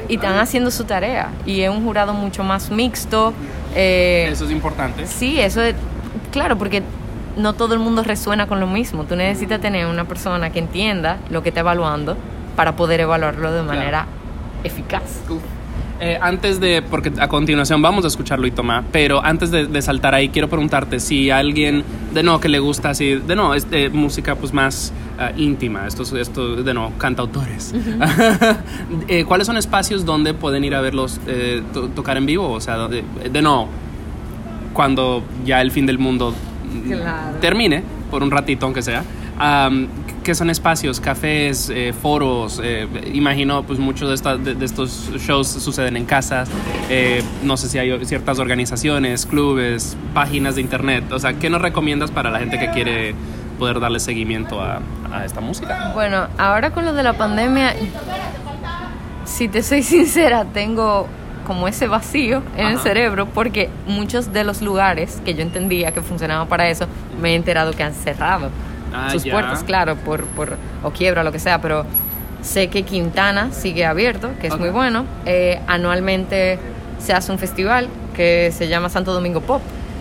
y están haciendo su tarea. Y es un jurado mucho más mixto. eh, Eso es importante. Sí, eso es, claro, porque no todo el mundo resuena con lo mismo. Tú necesitas tener una persona que entienda lo que está evaluando para poder evaluarlo de manera eficaz. Eh, antes de, porque a continuación vamos a escucharlo y tomar, pero antes de, de saltar ahí, quiero preguntarte si alguien, de no, que le gusta así, de no, es de música pues más ah, íntima, estos, estos, de no, cantautores. Eh, ¿Cuáles son espacios donde pueden ir a verlos eh, to- tocar en vivo? O sea, de no, cuando ya el fin del mundo Claro. termine, por un ratito aunque sea. am, ¿Qué son espacios, cafés, eh, foros? eh, imagino, pues muchos de, esta- de- de estos shows suceden en casas. eh, no sé si hay ciertas organizaciones, clubes, páginas de internet. O sea, ¿qué nos recomiendas para la gente que quiere poder darle seguimiento a, a esta música? Bueno, ahora con lo de la pandemia, si te soy sincera, tengo como ese vacío en el Ajá. cerebro porque muchos de los lugares que yo entendía que funcionaban para eso, me he enterado que han cerrado Ah, sus ya. puertas, claro, por, por o quiebra lo que sea, pero sé que Quintana sigue abierto, que es Ok. muy bueno. Eh, anualmente se hace un festival que se llama Santo Domingo Pop,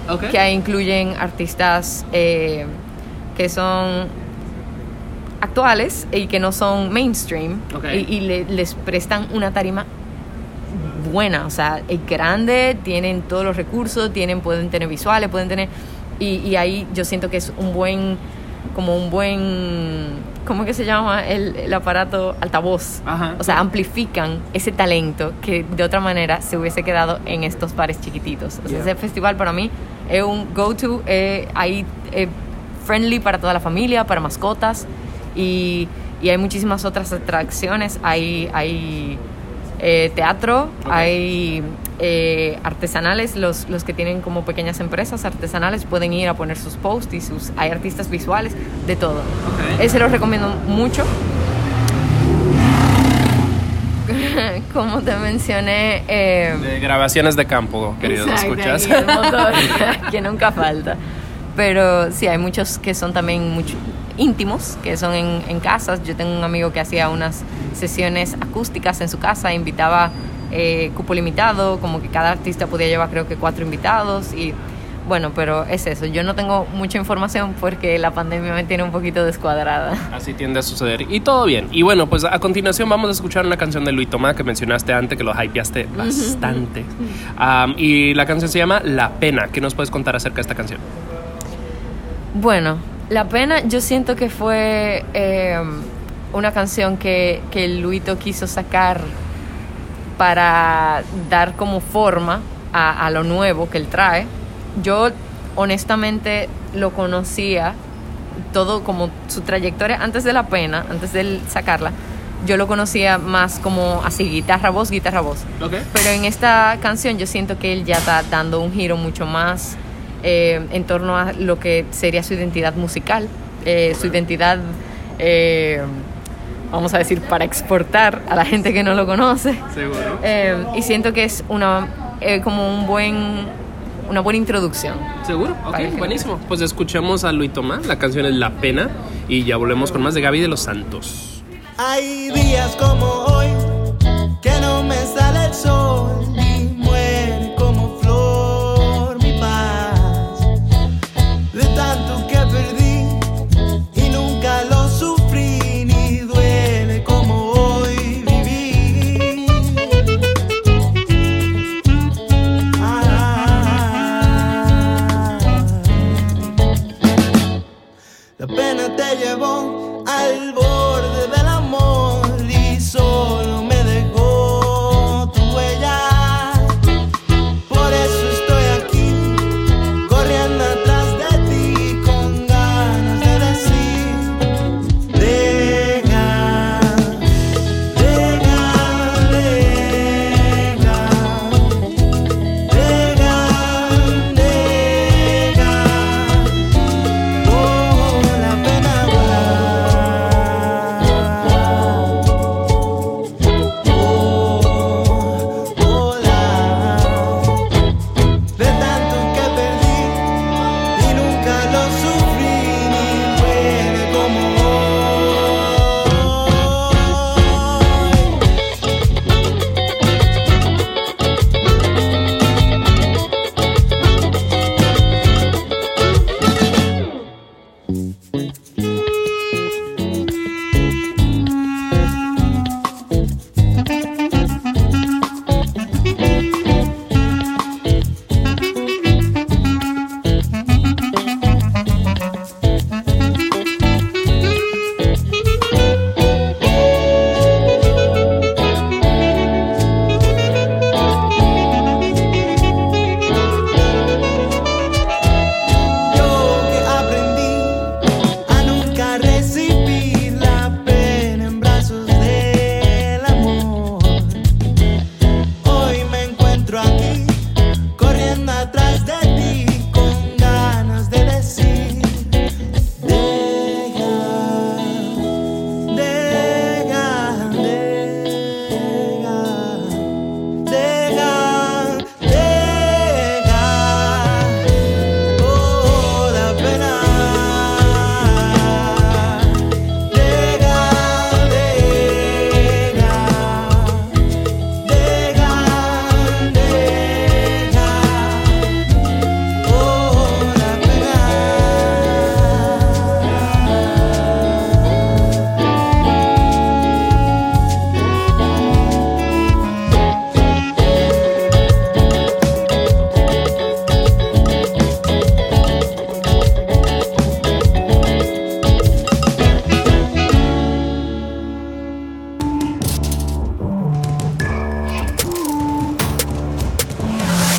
Ok. que ahí incluyen artistas eh, que son actuales y que no son mainstream Ok. y, y le- les prestan una tarima buena, o sea, es grande, tienen todos los recursos, tienen, pueden tener visuales, pueden tener y, y ahí yo siento que es un buen, como un buen, ¿cómo que se llama? El, el aparato altavoz. Ajá. O sea, amplifican ese talento que de otra manera se hubiese quedado en estos bares chiquititos. O sea, Yeah. ese festival para mí es un go-to, eh, ahí eh, friendly para toda la familia, para mascotas y, y hay muchísimas otras atracciones. Hay, hay eh, teatro, hay eh, artesanales, los, los que tienen como pequeñas empresas artesanales pueden ir a poner sus posts y sus, hay artistas visuales, de todo. Ese lo recomiendo mucho. Como te mencioné, eh, De grabaciones de campo, queridos Exacto, escuchas. que nunca falta. Pero sí, hay muchos que son también mucho íntimos, que son en, en casas. Yo tengo un amigo que hacía unas sesiones acústicas en su casa, invitaba eh, cupo limitado, como que cada artista podía llevar creo que cuatro invitados y bueno, pero es eso. Yo no tengo mucha información porque la pandemia me tiene un poquito descuadrada. Así tiende a suceder. Y todo bien. Y bueno, pues a continuación vamos a escuchar una canción de Luis Tomás que mencionaste antes, que lo hypeaste bastante. Y la canción se llama La Pena. ¿Qué nos puedes contar acerca de esta canción? Bueno, La Pena yo siento que fue eh, una canción que, que Luito quiso sacar para dar como forma a, a lo nuevo que él trae. Yo honestamente lo conocía todo como su trayectoria antes de La Pena, antes de él sacarla. Yo lo conocía más como así, guitarra, voz, guitarra, voz. Ok. Pero en esta canción yo siento que él ya está dando un giro mucho más eh, en torno a lo que sería su identidad musical, eh, su identidad, eh, vamos a decir, para exportar a la gente que no lo conoce. Seguro. Eh, y siento que es una eh, como un buen, una buena introducción. Seguro. Ok, buenísimo. Pues escuchemos a Luis Tomás. La canción es La Pena. Y ya volvemos con más de Gaby de los Santos. Hay días como hoy que no me sale el sol La te llevó al borde del amor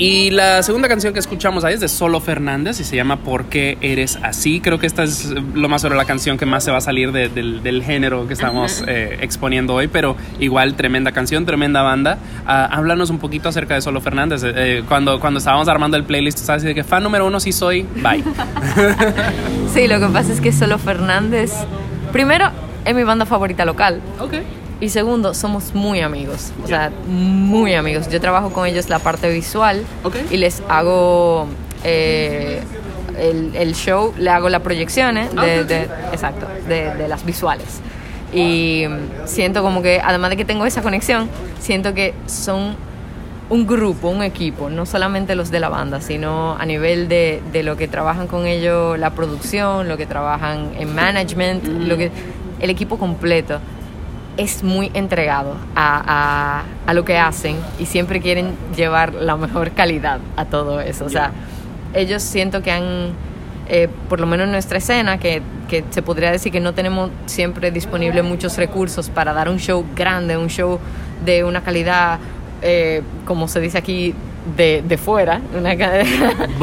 Y la segunda canción que escuchamos ahí es de Solo Fernández y se llama ¿Por qué eres así? Creo que esta es lo más sobre la canción que más se va a salir de- del, del género que estamos eh, exponiendo hoy, pero igual tremenda canción, tremenda banda. Ah, háblanos un poquito acerca de Solo Fernández. Eh, eh, cuando, cuando estábamos armando el playlist, ¿sabes? De que fan número uno sí soy, bye. Sí, lo que pasa es que Solo Fernández, primero, es mi banda favorita local. ok. Y segundo, somos muy amigos. O sea, muy amigos. Yo trabajo con ellos la parte visual y les hago eh, el, el show, le hago las proyecciones de, Ah, ok. de- exacto, de, de las visuales. Y mm, siento como que, además de que tengo esa conexión, siento que son un grupo, un equipo, no solamente los de la banda, sino a nivel de, de lo que trabajan con ellos, la producción, lo que trabajan en management, lo que, el equipo completo. Es muy entregado a, a- a lo que hacen y siempre quieren llevar la mejor calidad a todo eso. O sea, ellos siento que han, eh, por lo menos en nuestra escena, que, que se podría decir que no tenemos siempre disponible muchos recursos para dar un show grande, un show de una calidad, eh, como se dice aquí, de, de fuera. Una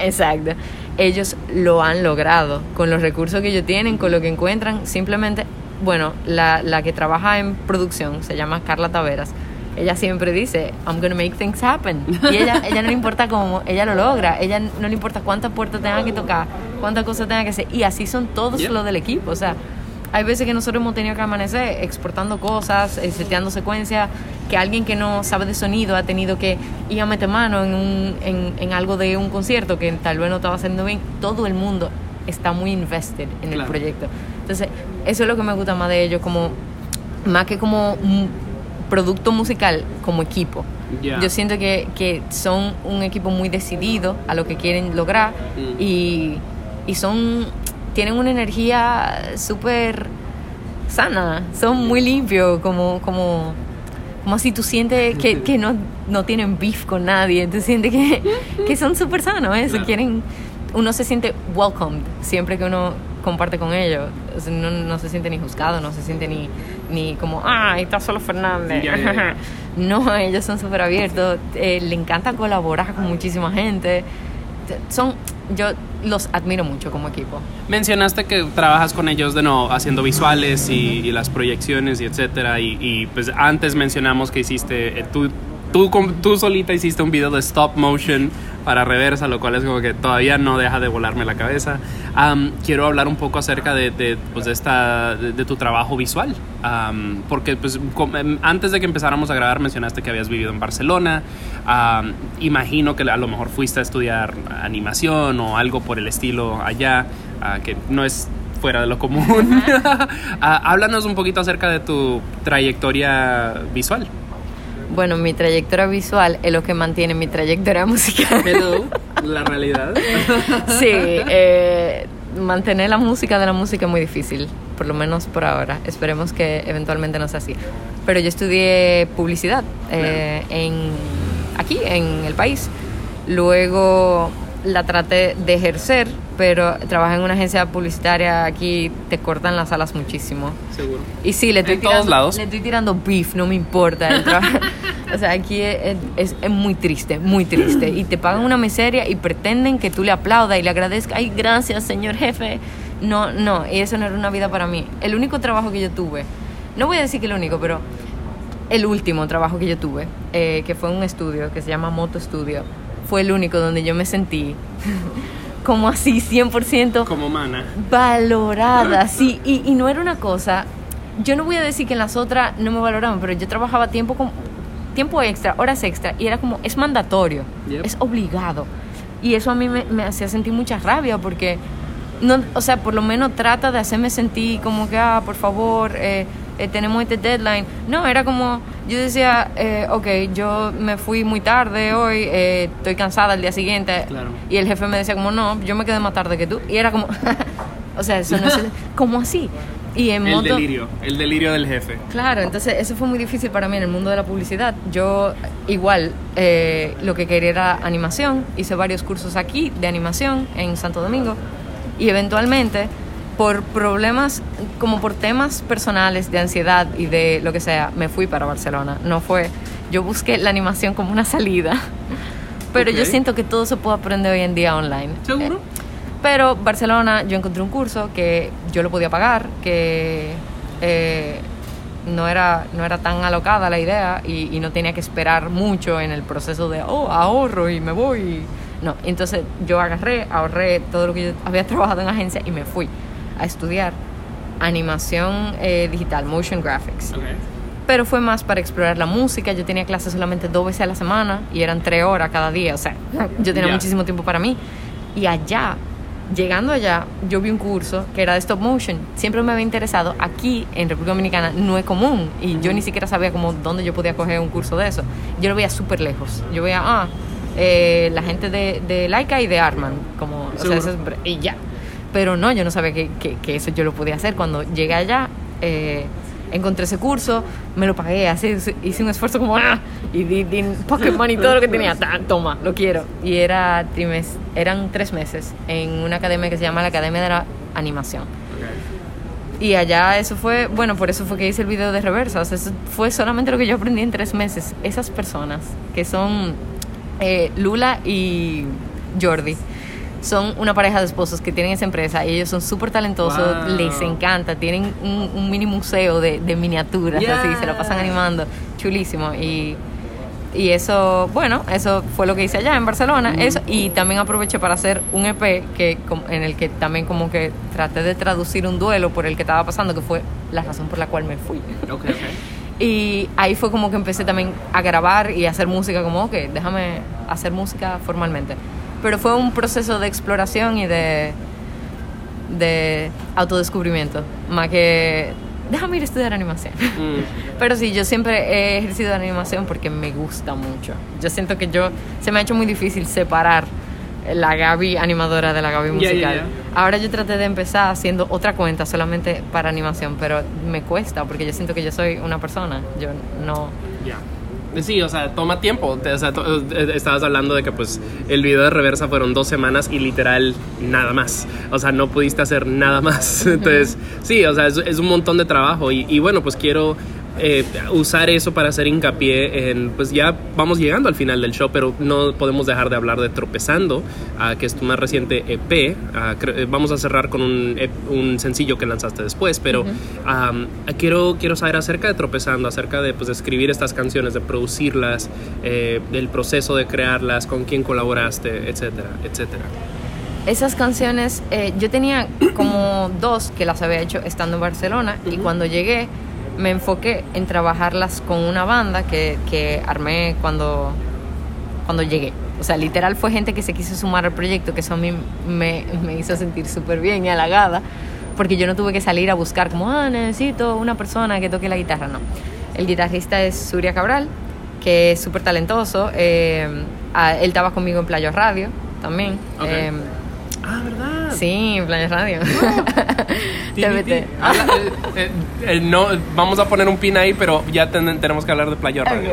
Exacto. Ellos lo han logrado con los recursos que ellos tienen, con lo que encuentran. Simplemente, bueno, la, la que trabaja en producción se llama Carla Taveras. Ella siempre dice, I'm gonna make things happen. Y ella, ella no le importa cómo, ella lo logra. Ella no le importa cuántas puertas tenga que tocar, cuántas cosas tenga que hacer. Y así son todos Yeah. los del equipo. O sea, hay veces que nosotros hemos tenido que amanecer exportando cosas, eh, seteando secuencias, que alguien que no sabe de sonido ha tenido que ir a meter mano en, un, en, en algo de un concierto que tal vez no estaba haciendo bien. Todo el mundo está muy invested en el proyecto. Entonces, eso es lo que me gusta más de ellos, como más que como un producto musical, como equipo. Yo siento que, que son un equipo muy decidido a lo que quieren lograr Mm. y, y son tienen una energía súper sana, son muy limpios, como, como, como si tú sientes que, que no, no tienen beef con nadie, tú sientes que, que son súper sanos, ¿eh? Se Claro. quieren, uno se siente welcomed siempre que uno comparte con ellos, no, no se siente ni juzgado, no se siente ni, ni como, ah, está solo Fernández. No, ellos son súper abiertos, eh, le encanta colaborar con muchísima gente. Son, yo los admiro mucho como equipo. Mencionaste que trabajas con ellos de no haciendo visuales y, y las proyecciones y etcétera y, y, pues antes mencionamos que hiciste eh, tú tú tú solita hiciste un video de stop motion para reversa lo cual es como que todavía no deja de volarme la cabeza Am, quiero hablar un poco acerca de, de, pues, de esta de, de tu trabajo visual Am, porque pues em, antes de que empezáramos a grabar mencionaste que habías vivido en Barcelona Am, imagino que a lo mejor fuiste a estudiar animación o algo por el estilo allá ah, que no es fuera de lo común. Ah, háblanos un poquito acerca de tu trayectoria visual. Bueno, mi trayectoria visual es lo que mantiene mi trayectoria musical. Hello, la realidad. sí, eh, mantener la música de la música es muy difícil, por lo menos por ahora. Esperemos que eventualmente no sea así. Pero yo estudié publicidad eh, en, aquí, en el país. Luego la traté de ejercer, pero trabajé en una agencia publicitaria aquí, te cortan las alas muchísimo. Seguro. Y sí, le estoy, En todos tirando, lados. le estoy tirando beef, no me importa. el o sea, aquí es, es- es muy triste, muy triste. Y te pagan una miseria y pretenden que tú le aplaudas y le agradezcas. Ay, gracias, señor jefe. No, no, y eso no era una vida para mí. El único trabajo que yo tuve, no voy a decir que el único, pero el último trabajo que yo tuve, eh, que fue un estudio que se llama Moto Studio, fue el único donde yo me sentí como así, 100% Como mana. valorada, sí, y, y no era una cosa, yo no voy a decir que en las otras no me valoraban, pero yo trabajaba tiempo con tiempo extra, horas extra, y era como, es mandatorio, Yep. es obligado. Y eso a mí me, me hacía sentir mucha rabia porque, no, o sea, por lo menos trata de hacerme sentir como que, ah, por favor, eh, eh, tenemos este deadline. No, era como, yo decía, eh, ok, yo me fui muy tarde hoy, eh, estoy cansada el día siguiente. Claro. Y el jefe me decía como, no, yo me quedé más tarde que tú. Y era como, o sea, eso no es, como así. Y en El moto, delirio, el delirio del jefe. Claro, entonces eso fue muy difícil para mí en el mundo de la publicidad. Yo igual eh, lo que quería era animación, hice varios cursos aquí de animación en Santo Domingo y eventualmente por problemas, como por temas personales de ansiedad y de lo que sea, me fui para Barcelona. No fue, yo busqué la animación como una salida, pero yo siento que todo se puede aprender hoy en día online. ¿Seguro? Pero Barcelona, yo encontré un curso que yo lo podía pagar, que eh, no, era, no era tan alocada la idea y, y no tenía que esperar mucho en el proceso de, oh, ahorro y me voy. No, entonces yo agarré, ahorré todo lo que yo había trabajado en agencia y me fui a estudiar animación eh, digital, motion graphics Ok. pero fue más para explorar la música. Yo tenía clases solamente dos veces a la semana y eran tres horas cada día. O sea, yo tenía Ya. muchísimo tiempo para mí. Y allá, llegando allá, yo vi un curso que era de stop motion. Siempre me había interesado. Aquí, en República Dominicana, no es común. Y yo ni siquiera sabía como dónde yo podía coger un curso de eso. Yo lo veía súper lejos. Yo veía, ah, eh, la gente de, de Laika y de Arman. Como, o sea, es- y ya. Pero no, yo no sabía que, que- que eso yo lo podía hacer. Cuando llegué allá, eh, encontré ese curso, me lo pagué, así, hice un esfuerzo como, ¡ah! y di, di pocket money, todo lo que tenía, ¡tan! toma, lo quiero. Y era eran tres meses en una academia que se llama la Academia de la Animación. Y allá eso fue, bueno, por eso fue que hice el video de reversa. O sea, eso fue solamente lo que yo aprendí en tres meses. Esas personas que son eh, Lula y Jordi son una pareja de esposos que tienen esa empresa y ellos son súper talentosos, Wow. les encanta, tienen un, un mini museo de, de miniaturas, así, se lo pasan Yeah. animando, chulísimo. Y, y eso, bueno, eso fue lo que hice allá en Barcelona. Eso, y también aproveché para hacer un EP que, en el que también como que traté de traducir un duelo por el que estaba pasando, que fue la razón por la cual me fui. Y ahí fue como que empecé también a grabar y a hacer música, como, ok, déjame hacer música formalmente. Pero fue un proceso de exploración y de, de autodescubrimiento, más que déjame ir a estudiar animación. Mm. Pero sí, yo siempre he ejercido animación porque me gusta mucho. Yo siento que yo, se me ha hecho muy difícil separar la Gaby animadora de la Gaby musical. ya, ya. Ahora yo traté de empezar haciendo otra cuenta solamente para animación, pero me cuesta porque yo siento que yo soy una persona. Yo no... Ya. Sí, o sea, toma tiempo. O sea, eh, estabas hablando de que pues el video de reversa fueron dos semanas y literal nada más. O sea, no pudiste hacer nada más. Entonces, sí, o sea, es, es un montón de trabajo. Y, y bueno, pues quiero eh, usar eso para hacer hincapié en, pues ya vamos llegando al final del show, pero no podemos dejar de hablar de Tropezando, ah, que es tu más reciente EP. Ah, eh, vamos a cerrar con un, ep- un sencillo que lanzaste después, pero quiero, quiero saber acerca de Tropezando, acerca de, pues, de escribir estas canciones, de producirlas, eh, del proceso de crearlas, con quién colaboraste, etcétera, etcétera. Esas canciones, eh, yo tenía como dos que las había hecho estando en Barcelona y cuando llegué me enfoqué en trabajarlas con una banda que, que armé cuando, cuando llegué. O sea, literal fue gente que se quiso sumar al proyecto, que eso a mí me, me hizo sentir súper bien y halagada, porque yo no tuve que salir a buscar como, ah, necesito una persona que toque la guitarra, no. El guitarrista es Surya Cabral, que es súper talentoso. eh, él estaba conmigo en Playo Radio también. Eh, Ah, ¿verdad? Sí, Planes Radio. No, vamos a poner un pin ahí, pero ya ten- tenemos que hablar de Playa Radio.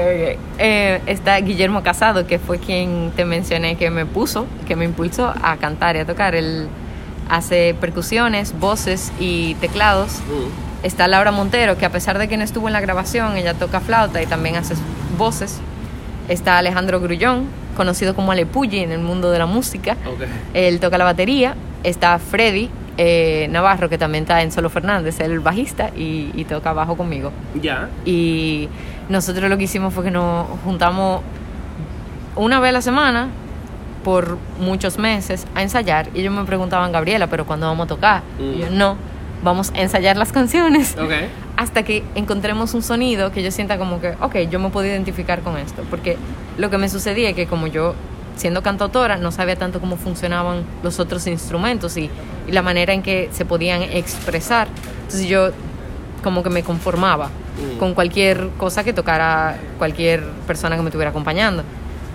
Eh, está Guillermo Casado, que fue quien te mencioné que me puso, que me impulsó a cantar y a tocar. Él hace percusiones, voces y teclados. Mm. Está Laura Montero, que a pesar de que no estuvo en la grabación, ella toca flauta y también hace voces. Está Alejandro Grullón, conocido como Alepulli en el mundo de la música. Ok. Él toca la batería. Está Freddy eh, Navarro, que también está en Solo Fernández, el bajista y, y toca bajo conmigo. Ya. Y nosotros lo que hicimos fue que nos juntamos una vez a la semana por muchos meses a ensayar. Y ellos me preguntaban, Gabriela, ¿pero cuándo vamos a tocar? Y yo, Mm. no, vamos a ensayar las canciones Ok. hasta que encontremos un sonido que yo sienta como que, ok, yo me puedo identificar con esto. Porque lo que me sucedía es que como yo, siendo cantautora, no sabía tanto cómo funcionaban los otros instrumentos y, y la manera en que se podían expresar. Entonces yo como que me conformaba Mm. con cualquier cosa que tocara cualquier persona que me estuviera acompañando.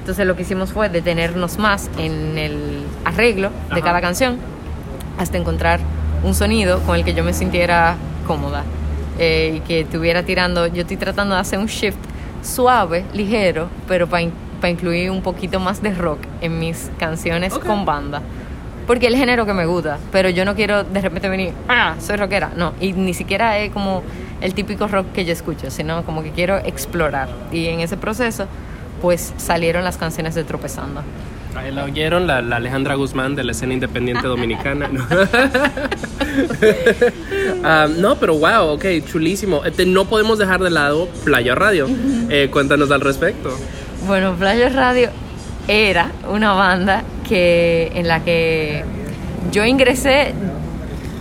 Entonces lo que hicimos fue detenernos más en el arreglo de Ajá. cada canción hasta encontrar un sonido con el que yo me sintiera cómoda eh, y que estuviera tirando. Yo estoy tratando de hacer un shift suave, ligero, pero para incluir un poquito más de rock en mis canciones Ok. con banda. Porque es el género que me gusta, pero yo no quiero de repente venir, ah, soy rockera. No, y ni siquiera es como el típico rock que yo escucho, sino como que quiero explorar. Y en ese proceso, pues salieron las canciones de Tropezando. Ahí la oyeron, la, la Alejandra Guzmán de la escena independiente dominicana. No, Ah, no pero wow, ok, chulísimo. Este, no podemos dejar de lado Playa Radio. Eh, cuéntanos al respecto. Bueno, Playo Radio era una banda que en la que yo ingresé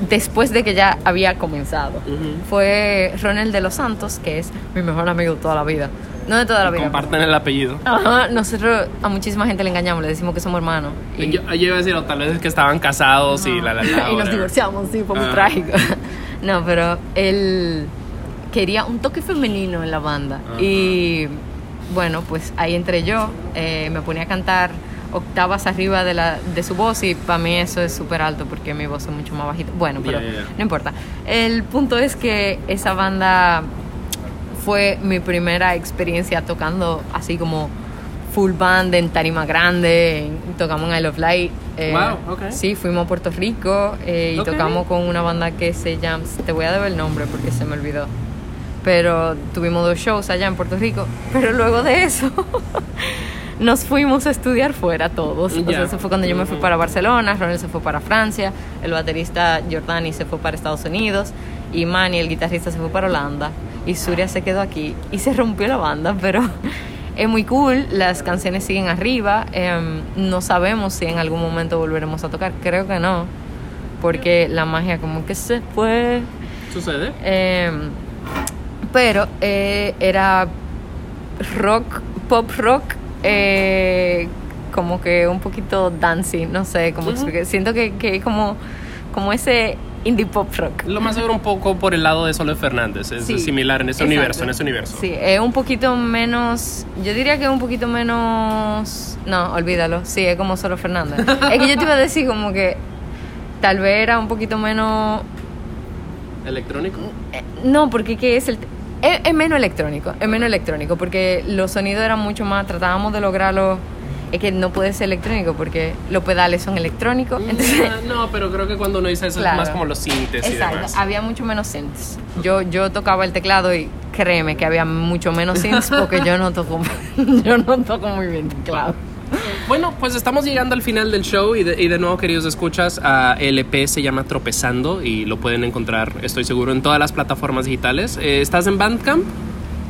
después de que ya había comenzado. Fue Ronald de los Santos, que es mi mejor amigo de toda la vida. No de toda la vida. Comparten el apellido. Ajá, nosotros a muchísima gente le engañamos, le decimos que somos hermanos. Y, Yo, yo iba a decir, o tal vez es que estaban casados y la, la, la, y nos divorciamos, sí, fue muy Ah. trágico. No, pero él quería un toque femenino en la banda. Ajá. Y bueno, pues ahí entré yo, eh, me ponía a cantar octavas arriba de, la, de su voz y para mí eso es súper alto porque mi voz es mucho más bajita. Bueno, pero no importa. El punto es que esa banda fue mi primera experiencia tocando así como full band en tarima grande, tocamos en I Love Light. eh, Wow, ok. Sí, fuimos a Puerto Rico eh, y tocamos con una banda que se llama, te voy a deber el nombre porque se me olvidó, pero tuvimos dos shows allá en Puerto Rico, pero luego de eso nos fuimos a estudiar fuera todos. O sea, eso fue cuando yo me fui para Barcelona, Ronald se fue para Francia, el baterista Jordani se fue para Estados Unidos y Manny, el guitarrista, se fue para Holanda y Surya se quedó aquí y se rompió la banda, pero es muy cool, las canciones siguen arriba, em, no sabemos si en algún momento volveremos a tocar, creo que no, porque la magia como que se fue. ¿Sucede? Em, pero eh, era rock, pop rock, eh, como que un poquito dancing, no sé cómo explicar. Siento que, que como, como ese indie pop rock. Lo más seguro un poco por el lado de Solo Fernández. Es Sí, similar en ese exacto. universo, en ese universo. Sí, es un poquito menos. Yo diría que es un poquito menos. No, olvídalo. Sí, es como solo Fernández. es que yo te iba a decir como que tal vez era un poquito menos. ¿Electrónico? eh, No, porque ¿qué es el.? Es, es menos electrónico, es menos electrónico, porque los sonidos eran mucho más, tratábamos de lograrlo, es que no puede ser electrónico, porque los pedales son electrónicos, entonces, Ah, no, pero creo que cuando uno dice eso Claro. es más como los sintes y Exacto, demás. había mucho menos synths. Yo, yo tocaba el teclado y créeme que había mucho menos synths porque yo no toco, yo no toco muy bien teclado. Bueno, pues estamos llegando al final del show y de, y de nuevo, queridos escuchas, a LP se llama Tropezando y lo pueden encontrar, estoy seguro, en todas las plataformas digitales. Eh, ¿Estás en Bandcamp?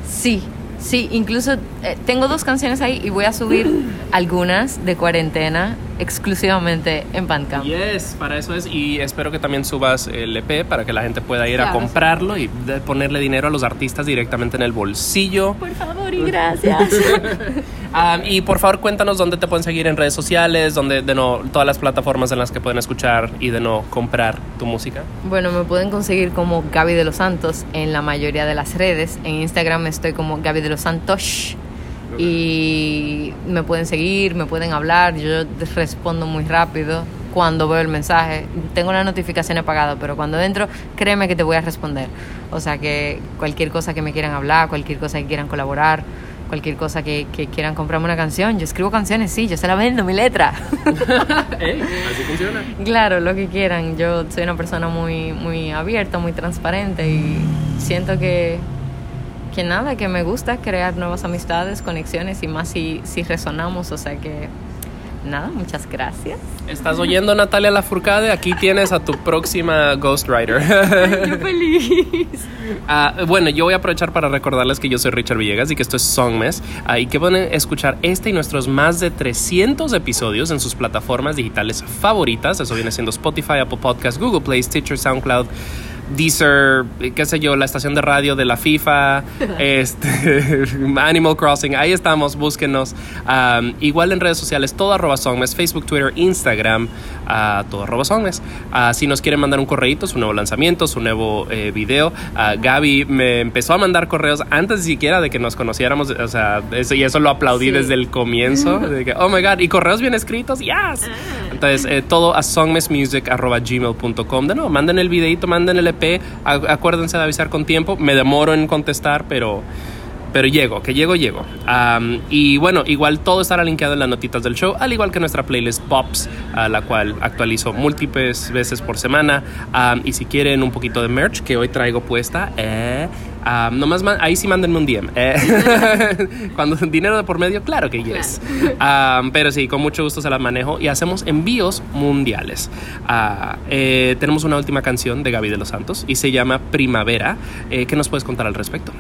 Sí, sí, incluso eh, tengo dos canciones ahí y voy a subir algunas de cuarentena exclusivamente en Bandcamp. Yes, para eso es. Y espero que también subas el EP para que la gente pueda ir a comprarlo y ponerle dinero a los artistas directamente en el bolsillo. Por favor y gracias. Y por favor cuéntanos dónde te pueden seguir en redes sociales, donde de no todas las plataformas en las que pueden escuchar y de no comprar tu música. Bueno, me pueden conseguir como Gaby de los Santos en la mayoría de las redes. En Instagram estoy como Gaby de los Santos. Y me pueden seguir, me pueden hablar. Yo respondo muy rápido cuando veo el mensaje. Tengo la notificación apagada, pero cuando entro, créeme que te voy a responder. O sea que cualquier cosa que me quieran hablar, cualquier cosa que quieran colaborar, cualquier cosa que, que quieran comprarme una canción. Yo escribo canciones, sí, yo se la vendo, mi letra. Ey, así funciona. Claro, lo que quieran. Yo soy una persona muy, muy abierta, muy transparente y siento que, que nada, que me gusta crear nuevas amistades, conexiones y más si, si resonamos. O sea que nada, muchas gracias. ¿Estás oyendo Natalia Lafourcade? Aquí tienes a tu próxima Ghostwriter. Yo feliz. Ah, bueno, yo voy a aprovechar para recordarles que yo soy Richard Villegas y que esto es Songmes ah, y que pueden escuchar este y nuestros más de 300 episodios en sus plataformas digitales favoritas. Eso viene siendo Spotify, Apple Podcasts, Google Play, Stitcher, SoundCloud. Deezer, qué sé yo, la estación de radio de la FIFA, este, Animal Crossing, ahí estamos, búsquenos. Igual en redes sociales, todo arroba Songmes, Facebook, Twitter, Instagram, ah, todo arroba Songmes. Ah, si nos quieren mandar un correíto, su nuevo lanzamiento, su nuevo eh, video, ah, Gaby me empezó a mandar correos antes siquiera de que nos conociéramos, o sea, eso, y eso lo aplaudí Sí. desde el comienzo, de que, oh my god, y correos bien escritos, yes. Entonces, eh, todo a songmesmusic.gmail.com. De nuevo, manden el videito, manden el Acuérdense de avisar con tiempo. Me demoro en contestar, pero, pero llego, que llego, llego. Am, y bueno, igual todo estará linkeado en las notitas del show, al igual que nuestra playlist Pops, a la cual actualizo múltiples veces por semana. Am, y si quieren un poquito de merch que hoy traigo puesta, eh, am, nomás man- ahí sí mándenme un DM. eh. Cuando dinero de por medio, claro que yes. Pero sí, con mucho gusto se las manejo y hacemos envíos mundiales. Ah, eh, tenemos una última canción de Gaby de los Santos y se llama Primavera. Eh, ¿Qué nos puedes contar al respecto?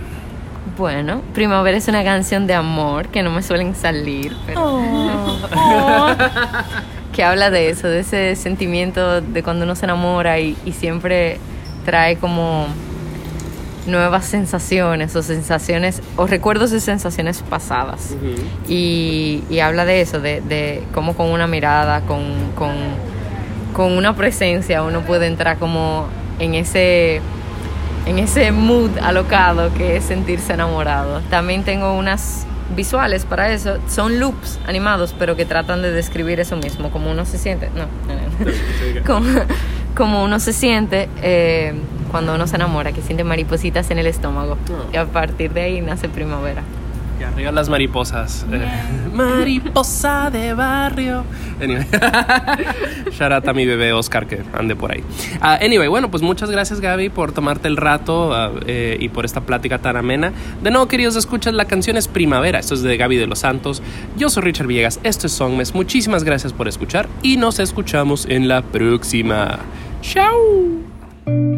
Bueno, Primavera es una canción de amor que no me suelen salir, pero que habla de eso, de ese sentimiento de cuando uno se enamora y, y siempre trae como nuevas sensaciones o sensaciones o recuerdos de sensaciones pasadas. y, y habla de eso, de, de cómo con una mirada, con, con, con una presencia uno puede entrar como en ese en ese mood alocado que es sentirse enamorado. También tengo unas visuales para eso. Son loops animados, pero que tratan de describir eso mismo, como uno se siente. No, no, no. como, como uno se siente eh, cuando uno se enamora, que siente maripositas en el estómago. Oh. Y a partir de ahí nace primavera. Y arriba las mariposas. Eh, mariposa de barrio. Anyway. Shout out a mi bebé Oscar que ande por ahí. Ah, anyway, bueno, pues muchas gracias Gaby por tomarte el rato ah, eh, y por esta plática tan amena. De nuevo, queridos escuchas, la canción es Primavera. Esto es de Gaby de los Santos. Yo soy Richard Villegas. Esto es Songmes. Muchísimas gracias por escuchar y nos escuchamos en la próxima. Chao.